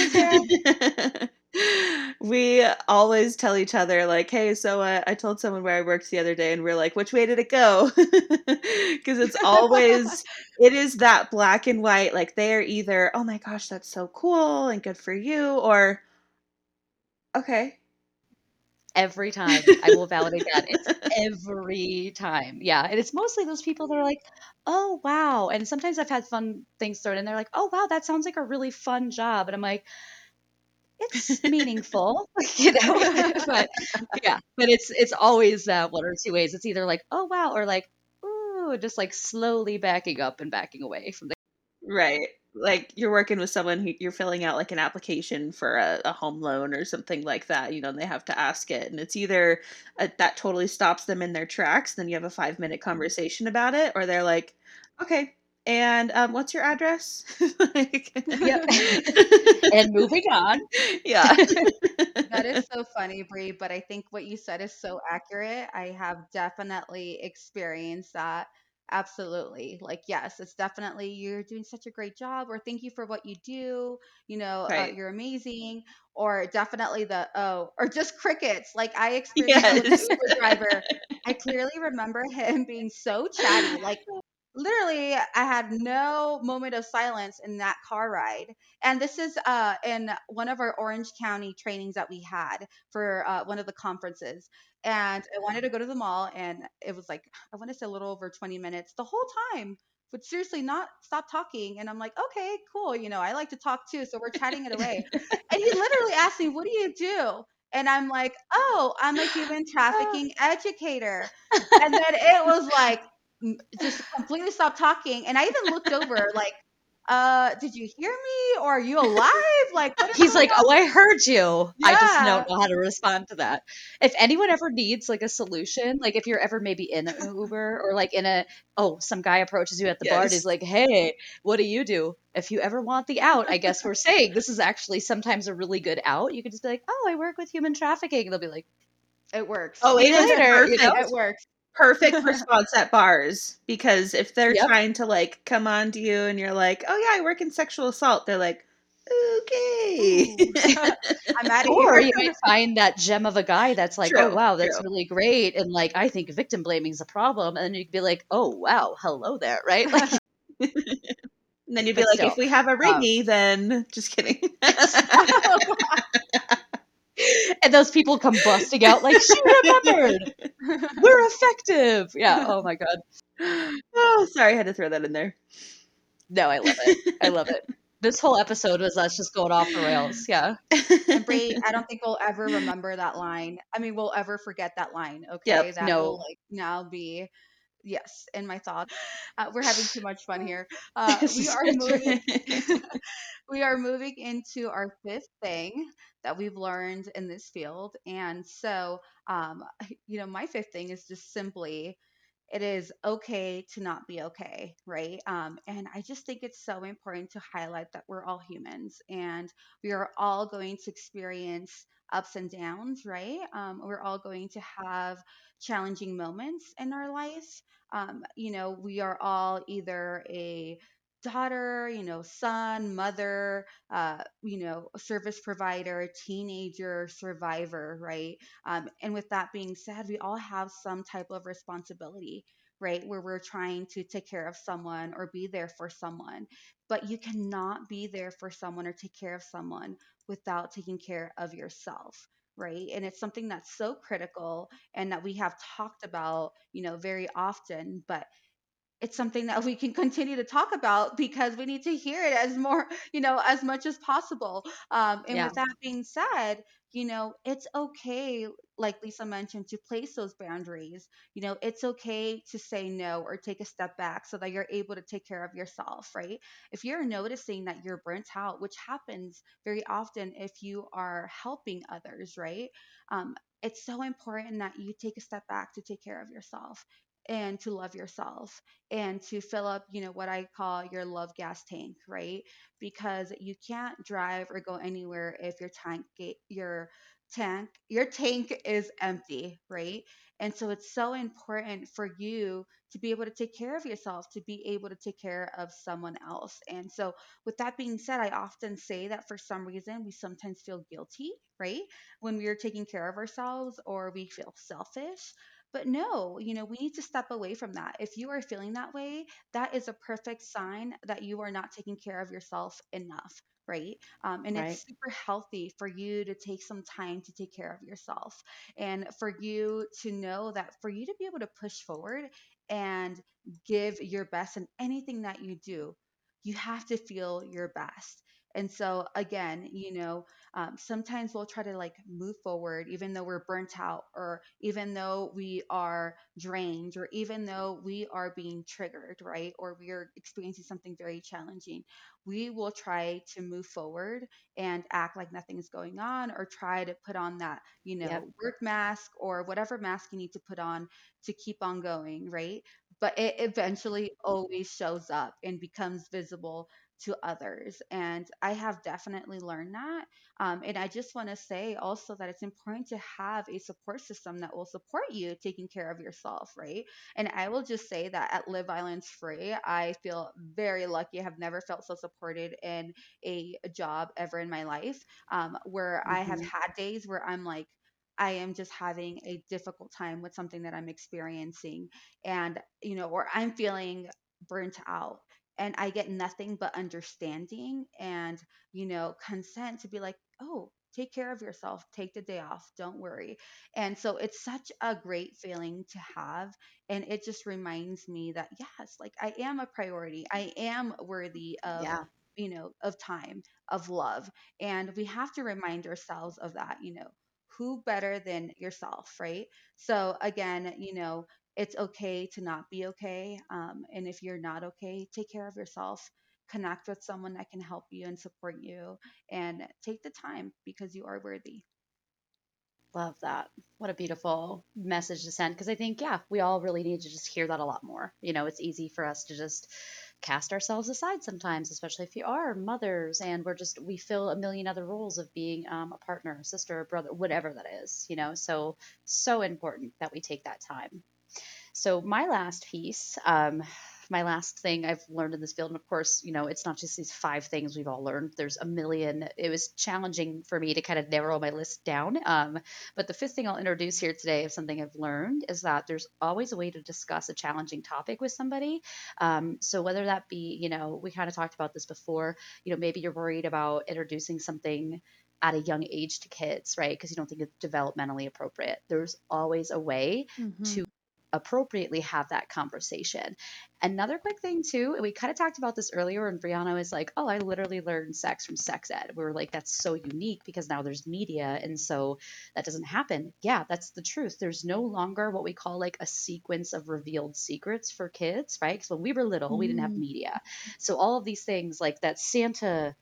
A: we always tell each other like hey so uh, i told someone where i worked the other day and we're like which way did it go because it's always it is that black and white like they're either oh my gosh that's so cool and good for you or okay
C: every time. I will validate that. It's every time. Yeah. And it's mostly those people that are like, oh, wow. And sometimes I've had fun things thrown in. They're like, oh, wow, that sounds like a really fun job. And I'm like, it's meaningful, you know. but yeah, but it's it's always that one or two ways. It's either like, oh wow, or like, ooh, just like slowly backing up and backing away from the
A: right. Like you're working with someone who you're filling out like an application for a, a home loan or something like that, you know, and they have to ask it, and it's either a, that totally stops them in their tracks, then you have a five minute mm-hmm. conversation about it, or they're like, okay, and um, what's your address? like,
C: yep. and moving on.
A: Yeah.
B: that is so funny, Brie, but I think what you said is so accurate. I have definitely experienced that. Absolutely. Like, yes, it's definitely you're doing such a great job, or thank you for what you do. You know, uh, you're amazing. Or definitely the, oh, or just crickets. Like, I experienced with
A: Yes.
B: Uber driver. I clearly remember him being so chatty. Like, literally i had no moment of silence in that car ride. And this is uh in one of our orange county trainings that we had for uh, one of the conferences. And i wanted to go to the mall and it was like i want to say a little over 20 minutes the whole time would seriously not stop talking. And i'm like okay cool you know i like to talk too so we're chatting it away. And he literally asked me what do you do? And i'm like oh i'm a human trafficking educator. And then it was like just completely stopped talking. And I even looked over, like, uh, did you hear me? Or are you alive? Like, what is
C: He's like,
B: on?
C: "Oh, I heard you. I just don't know how to respond to that." If anyone ever needs like a solution, like if you're ever maybe in an Uber or like in a oh, some guy approaches you at the bar and
A: Yes.
C: like, "Hey, what do you do?" If you ever want the out, I guess we're saying this is actually sometimes a really good out. You could just be like, "Oh, I work with human trafficking." And they'll be like,
B: It works.
A: Oh,
C: "See
A: it is
C: later," you know?
B: It works.
A: Perfect response at bars because if they're
C: Yep.
A: trying to like come on to you and you're like, "Oh yeah, I work in sexual assault," they're like, "Okay."
B: I'm out of
C: Or
B: here.
C: you might find that gem of a guy that's like, "Oh, wow, that's
A: true.
C: really great," and like, "I think victim blaming is a problem," and then you could be like, "Oh, wow, hello there," right? Like,
A: and then you'd be like, "If we have a
C: um,
A: then just kidding."
C: and those people come busting out like, "She remembered. We're effective." Yeah. Oh my god.
A: oh, sorry, I had to throw that in there.
C: No, I love it. I love it. This whole episode was us just going off the rails. Yeah.
B: and Brie, I don't think we'll ever remember that line. I mean, we'll ever forget that line. Okay,
A: Yep.
B: that will
C: No.
B: like now be yes in my thoughts. Uh, we're having too much fun here. Uh, we are moving. we are moving into our fifth thing that we've learned in this field, and so um, you know, my fifth thing is just simply it is okay to not be okay, right? Um, and I just think it's so important to highlight that we're all humans and we are all going to experience ups and downs, right? Um, we're all going to have challenging moments in our life. Um, you know, we are all either a daughter, you know, son, mother, uh, you know, service provider, teenager, survivor, right? Um, and with that being said, we all have some type of responsibility, right? Where we're trying to take care of someone or be there for someone. But you cannot be there for someone or take care of someone without taking care of yourself. Right. And it's something that's so critical and that we have talked about, you know, very often. But it's something that we can continue to talk about because we need to hear it as more, you know, as much as possible. Um, and
C: Yeah.
B: with that being said, you know, it's okay, like Lisa mentioned, to place those boundaries. You know, it's okay to say no or take a step back so that you're able to take care of yourself, right? If you're noticing that you're burnt out, which happens very often if you are helping others, right? Um, it's so important that you take a step back to take care of yourself and to love yourself and to fill up, you know, what I call your love gas tank, right? Because you can't drive or go anywhere if your tank your tank your tank is empty, right? And so it's so important for you to be able to take care of yourself, to be able to take care of someone else. And so, with that being said, I often say that for some reason we sometimes feel guilty, right? When we are taking care of ourselves or we feel selfish. But no, you know, we need to step away from that. If you are feeling that way, that is a perfect sign that you are not taking care of yourself enough right? Um, and
C: Right.
B: it's super healthy for you to take some time to take care of yourself and for you to know that for you to be able to push forward and give your best in anything that you do, you have to feel your best. And so, again, you know, um, sometimes we'll try to like move forward, even though we're burnt out, or even though we are drained, or even though we are being triggered, right? Or we are experiencing something very challenging. We will try to move forward and act like nothing is going on, or try to put on that, you
C: Yep.
B: know, work mask or whatever mask you need to put on to keep on going, right? But it eventually always shows up and becomes visible to others. And I have definitely learned that. Um, and I just want to say also that it's important to have a support system that will support you taking care of yourself, right? And I will just say that at Live Violence Free, I feel very lucky. I have never felt so supported in a job ever in my life, um, where I have
C: hmm
B: had days where I'm like, I am just having a difficult time with something that I'm experiencing and you know or i'm feeling burnt out and i get nothing but understanding and you know consent to be like oh take care of yourself take the day off don't worry. And so it's such a great feeling to have and it just reminds me that yes like i am a priority. I am worthy of
C: Yeah.
B: you know of time of love and we have to remind ourselves of that you know who better than yourself right? So again you know it's okay to not be okay. Um, and if you're not okay, take care of yourself. Connect with someone that can help you and support you, and take the time because you are worthy.
C: Love that. What a beautiful message to send. Because I think, yeah, we all really need to just hear that a lot more. You know, it's easy for us to just cast ourselves aside sometimes, especially if you are mothers and we're just, we fill a million other roles of being um, a partner, sister, brother, whatever that is, you know. So, so important that we take that time. So my last piece, um, my last thing I've learned in this field, and of course, you know, it's not just these five things we've all learned. There's a million. It was challenging for me to kind of narrow my list down. Um, but the fifth thing I'll introduce here today of something I've learned is that there's always a way to discuss a challenging topic with somebody. Um, so whether that be, you know, we kind of talked about this before. You know, maybe you're worried about introducing something at a young age to kids, right? Because you don't think it's developmentally appropriate. There's always a way
A: Mhm.
C: to appropriately have that conversation. Another quick thing too, and we kind of talked about this earlier, and Brianna was like, "Oh, I literally learned sex from sex ed." We were like, "That's so unique because now there's media, and so that doesn't happen." Yeah, that's the truth. There's no longer what we call like a sequence of revealed secrets for kids, right? Because when we were little, we didn't have
A: Mm.
C: media, so all of these things like that Santa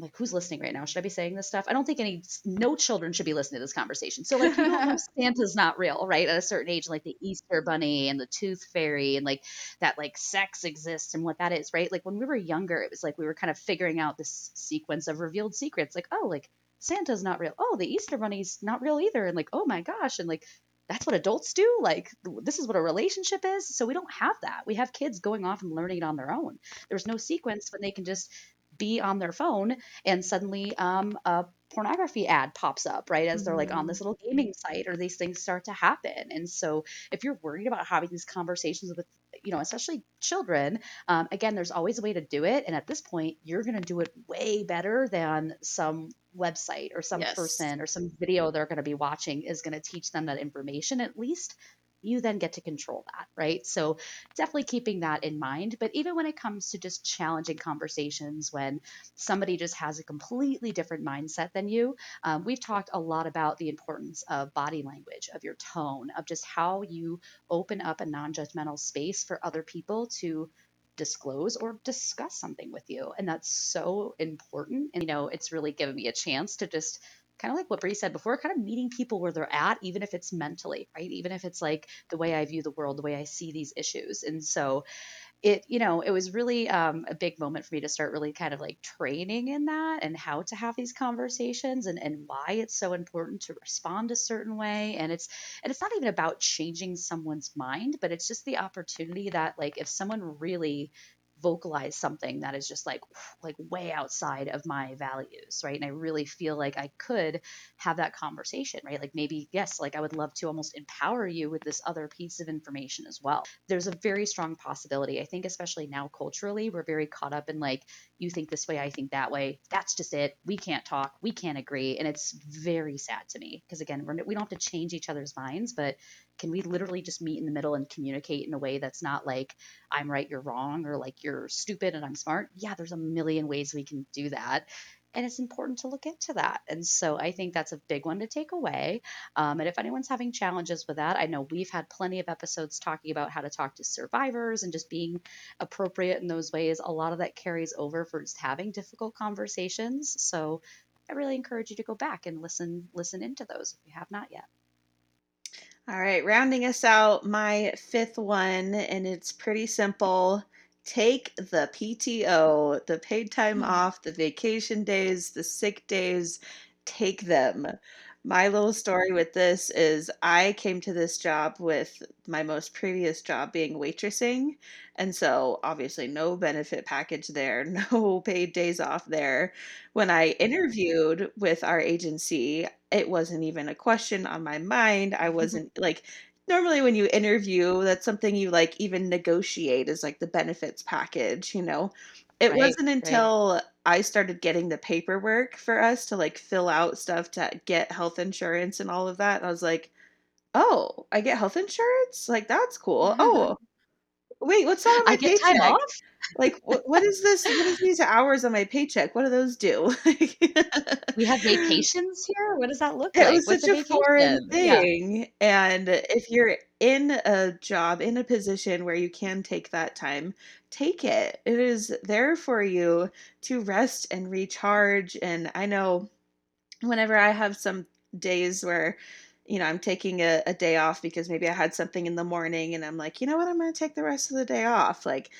C: like who's listening right now? Should i be saying this stuff? I don't think any no children should be listening to this conversation. So like you know santa's not real right? At a certain age like the easter bunny and the tooth fairy and like that like sex exists and what that is right? Like when we were younger it was like we were kind of figuring out this sequence of revealed secrets like oh like santa's not real. Oh the easter bunny's not real either. And like oh my gosh. And like that's what adults do? Like this is what a relationship is? So we don't have that. We have kids going off and learning it on their own. There's no sequence when they can just be on their phone and suddenly um, a pornography ad pops up right as they're like on
A: Mhm.
C: this little gaming site or these things start to happen and so if you're worried about having these conversations with you know especially children um, again there's always a way to do it and at this point you're going to do it way better than some website or some
A: Yes.
C: person or some video they're going to be watching is going to teach them that information at least you then get to control that, right? So definitely keeping that in mind. But even when it comes to just challenging conversations, when somebody just has a completely different mindset than you, um, we've talked a lot about the importance of body language, of your tone, of just how you open up a non judgmental space for other people to disclose or discuss something with you. And that's so important. And, you know, it's really given me a chance to just kind of like what Bree said before, kind of meeting people where they're at, even if it's mentally, right? Even if it's like the way I view the world, the way I see these issues. And so it you know it was really um, a big moment for me to start really kind of like training in that and how to have these conversations and and why it's so important to respond a certain way and it's and it's not even about changing someone's mind but it's just the opportunity that like if someone really vocalize something that is just like like way outside of my values right? And i really feel like i could have that conversation right? Like maybe yes like i would love to almost empower you with this other piece of information as well. There's a very strong possibility i think especially now culturally we're very caught up in like you think this way i think that way. That's just it. We can't talk. We can't agree. And it's very sad to me because again we're, we don't have to change each other's minds but can we literally just meet in the middle and communicate in a way that's not like i'm right you're wrong or like you're stupid and i'm smart yeah there's a million ways we can do that and it's important to look into that and so i think that's a big one to take away um, and if anyone's having challenges with that i know we've had plenty of episodes talking about how to talk to survivors and just being appropriate in those ways. A lot of that carries over for just having difficult conversations so i really encourage you to go back and listen listen into those if you have not yet
A: all right, rounding us out, my fifth one, and it's pretty simple. Take the PTO, the paid time
B: Mm.
A: off, the vacation days, the sick days, take them. My little story with this is I came to this job with my most previous job being waitressing. And so, obviously, no benefit package there, no paid days off there. When I interviewed with our agency, it wasn't even a question on my mind. I mm-hmm. wasn't like, normally when you interview, that's something you like even negotiate is like the benefits package, you know? It
C: right
A: wasn't
C: right
A: until I started getting the paperwork for us to like fill out stuff to get health insurance and all of that. I was like, "Oh, I get health insurance? Like that's cool. Oh, wait, what's that on
C: i
A: my
C: get time
A: paycheck?
C: off
A: Like what what is this? What is these hours on my paycheck? What do those do?"
C: we have vacations here what does that look
A: It
C: like It
A: was
C: what's
A: such
C: a
A: a foreign
C: vacation yeah
A: thing, and if you're in a job, in a position where you can take that time, take it. It is there for you to rest and recharge, and I know whenever I have some days where, you know, I'm taking a, a day off because maybe I had something in the morning and I'm like, you know what, I'm going to take the rest of the day off. Like,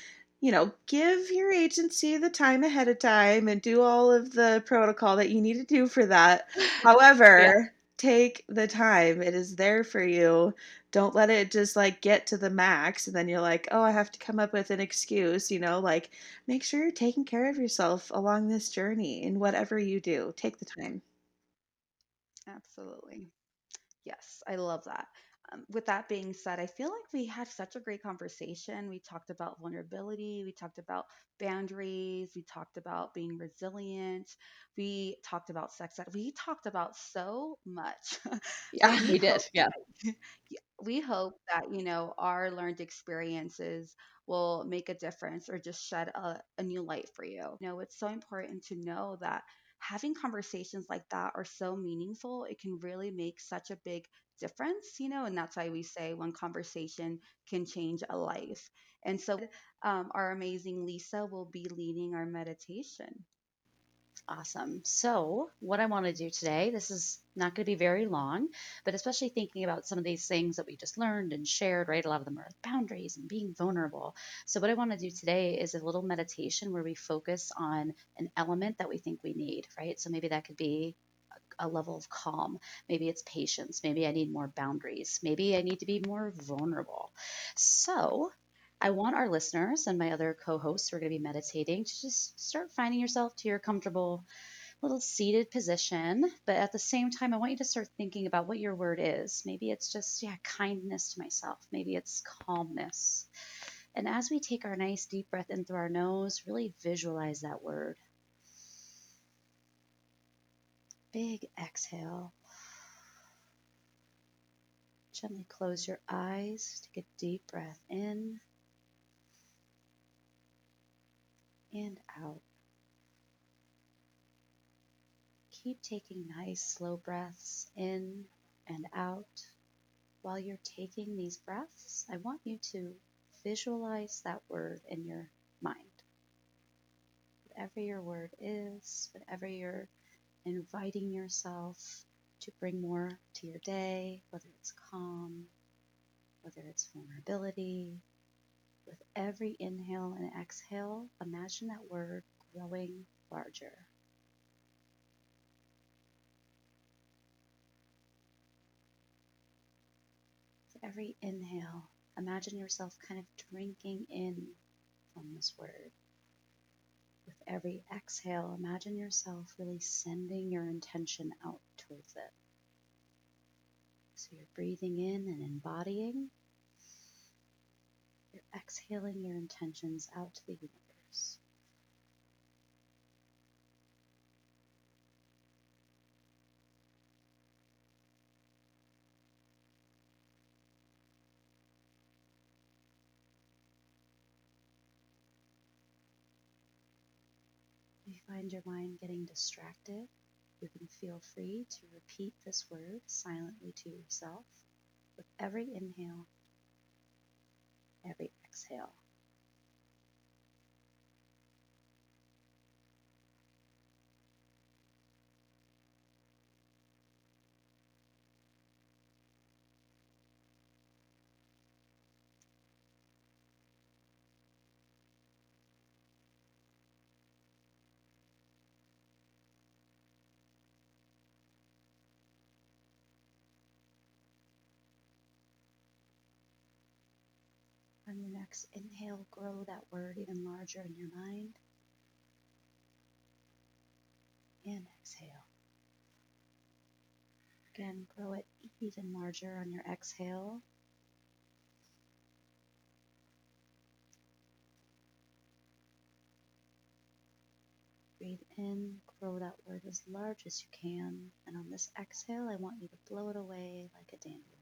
A: you know, give your agency the time ahead of time and do all of the protocol that you need to do for that.
C: yeah
A: However, take the time. It is there for you. Don't let it just like get to the max and then you're like, oh, I have to come up with an excuse, you know, like make sure you're taking care of yourself along this journey in whatever you do. Take the time.
B: Absolutely. Yes, I love that. Um, with that being said, I feel like we had such a great conversation. We talked about vulnerability, we talked about boundaries, we talked about being resilient, we talked about sex ed, we talked about so much.
A: Yeah.
B: we
C: we did
B: hope yeah we hope that you know our learned experiences will make a difference or just shed a, a new light for you you know it's so important to know that having conversations like that are so meaningful it can really make such a big difference you know and that's why we say one conversation can change a life. And so um, our amazing lisa will be leading our meditation
C: Awesome. So, what I want to do today, this is not going to be very long, but especially thinking about some of these things that we just learned and shared, right? A lot of them are boundaries and being vulnerable. So, what I want to do today is a little meditation where we focus on an element that we think we need, right? So, maybe that could be a level of calm. Maybe it's patience. Maybe I need more boundaries. Maybe I need to be more vulnerable. So, I want our listeners and my other co hosts who are going to be meditating to just start finding yourself to your comfortable little seated position. But at the same time, I want you to start thinking about what your word is. Maybe it's just, yeah, kindness to myself. Maybe it's calmness. And as we take our nice deep breath in through our nose, really visualize that word. Big exhale. Gently close your eyes. Take a deep breath in and out. Keep taking nice, slow breaths in and out. While you're taking these breaths, I want you to visualize that word in your mind. Whatever your word is, whatever you're inviting yourself to bring more to your day, whether it's calm, whether it's vulnerability, With every inhale and exhale, imagine that word growing larger. With every inhale, imagine yourself kind of drinking in from this word. With every exhale, imagine yourself really sending your intention out towards it. So you're breathing in and embodying. You're exhaling your intentions out to the universe. If you find your mind getting distracted, you can feel free to repeat this word silently to yourself with every inhale, every exhale. On your next inhale, grow that word even larger in your mind. And exhale. Again, grow it even larger on your exhale. Breathe in, grow that word as large as you can. And on this exhale, I want you to blow it away like a dandelion.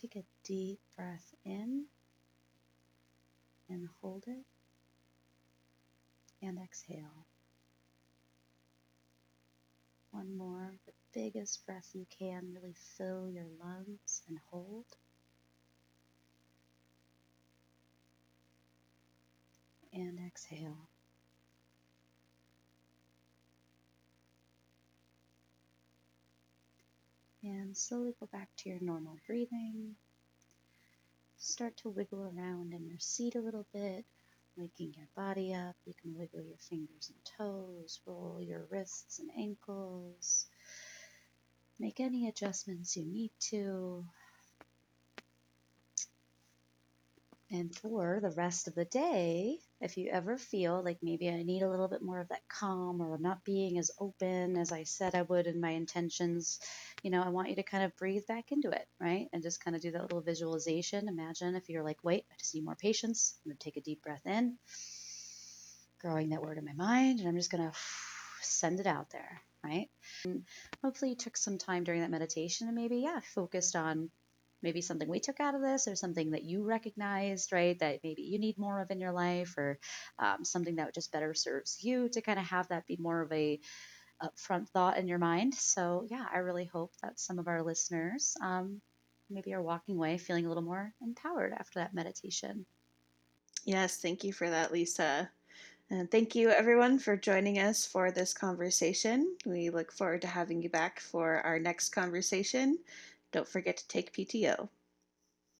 C: Take a deep breath in and hold it and exhale. One more, the biggest breath you can. Really fill your lungs and hold. And exhale. And slowly go back to your normal breathing. Start to wiggle around in your seat a little bit, waking your body up. You can wiggle your fingers and toes, roll your wrists and ankles. Make any adjustments you need to. And for the rest of the day, if you ever feel like maybe I need a little bit more of that calm or I'm not being as open as I said I would in my intentions, you know, I want you to kind of breathe back into it, right? And just kind of do that little visualization. Imagine if you're like, wait, I just need more patience. I'm going to take a deep breath in, growing that word in my mind, and I'm just going to send it out there, right? And hopefully, you took some time during that meditation and maybe, yeah, focused on maybe something we took out of this or something that you recognized right that maybe you need more of in your life or um, something that just better serves you to kind of have that be more of a upfront thought in your mind. So yeah i really hope that some of our listeners um, maybe are walking away feeling a little more empowered after that meditation.
A: Yes thank you for that lisa. And thank you everyone for joining us for this conversation. We look forward to having you back for our next conversation don't forget to take PTO.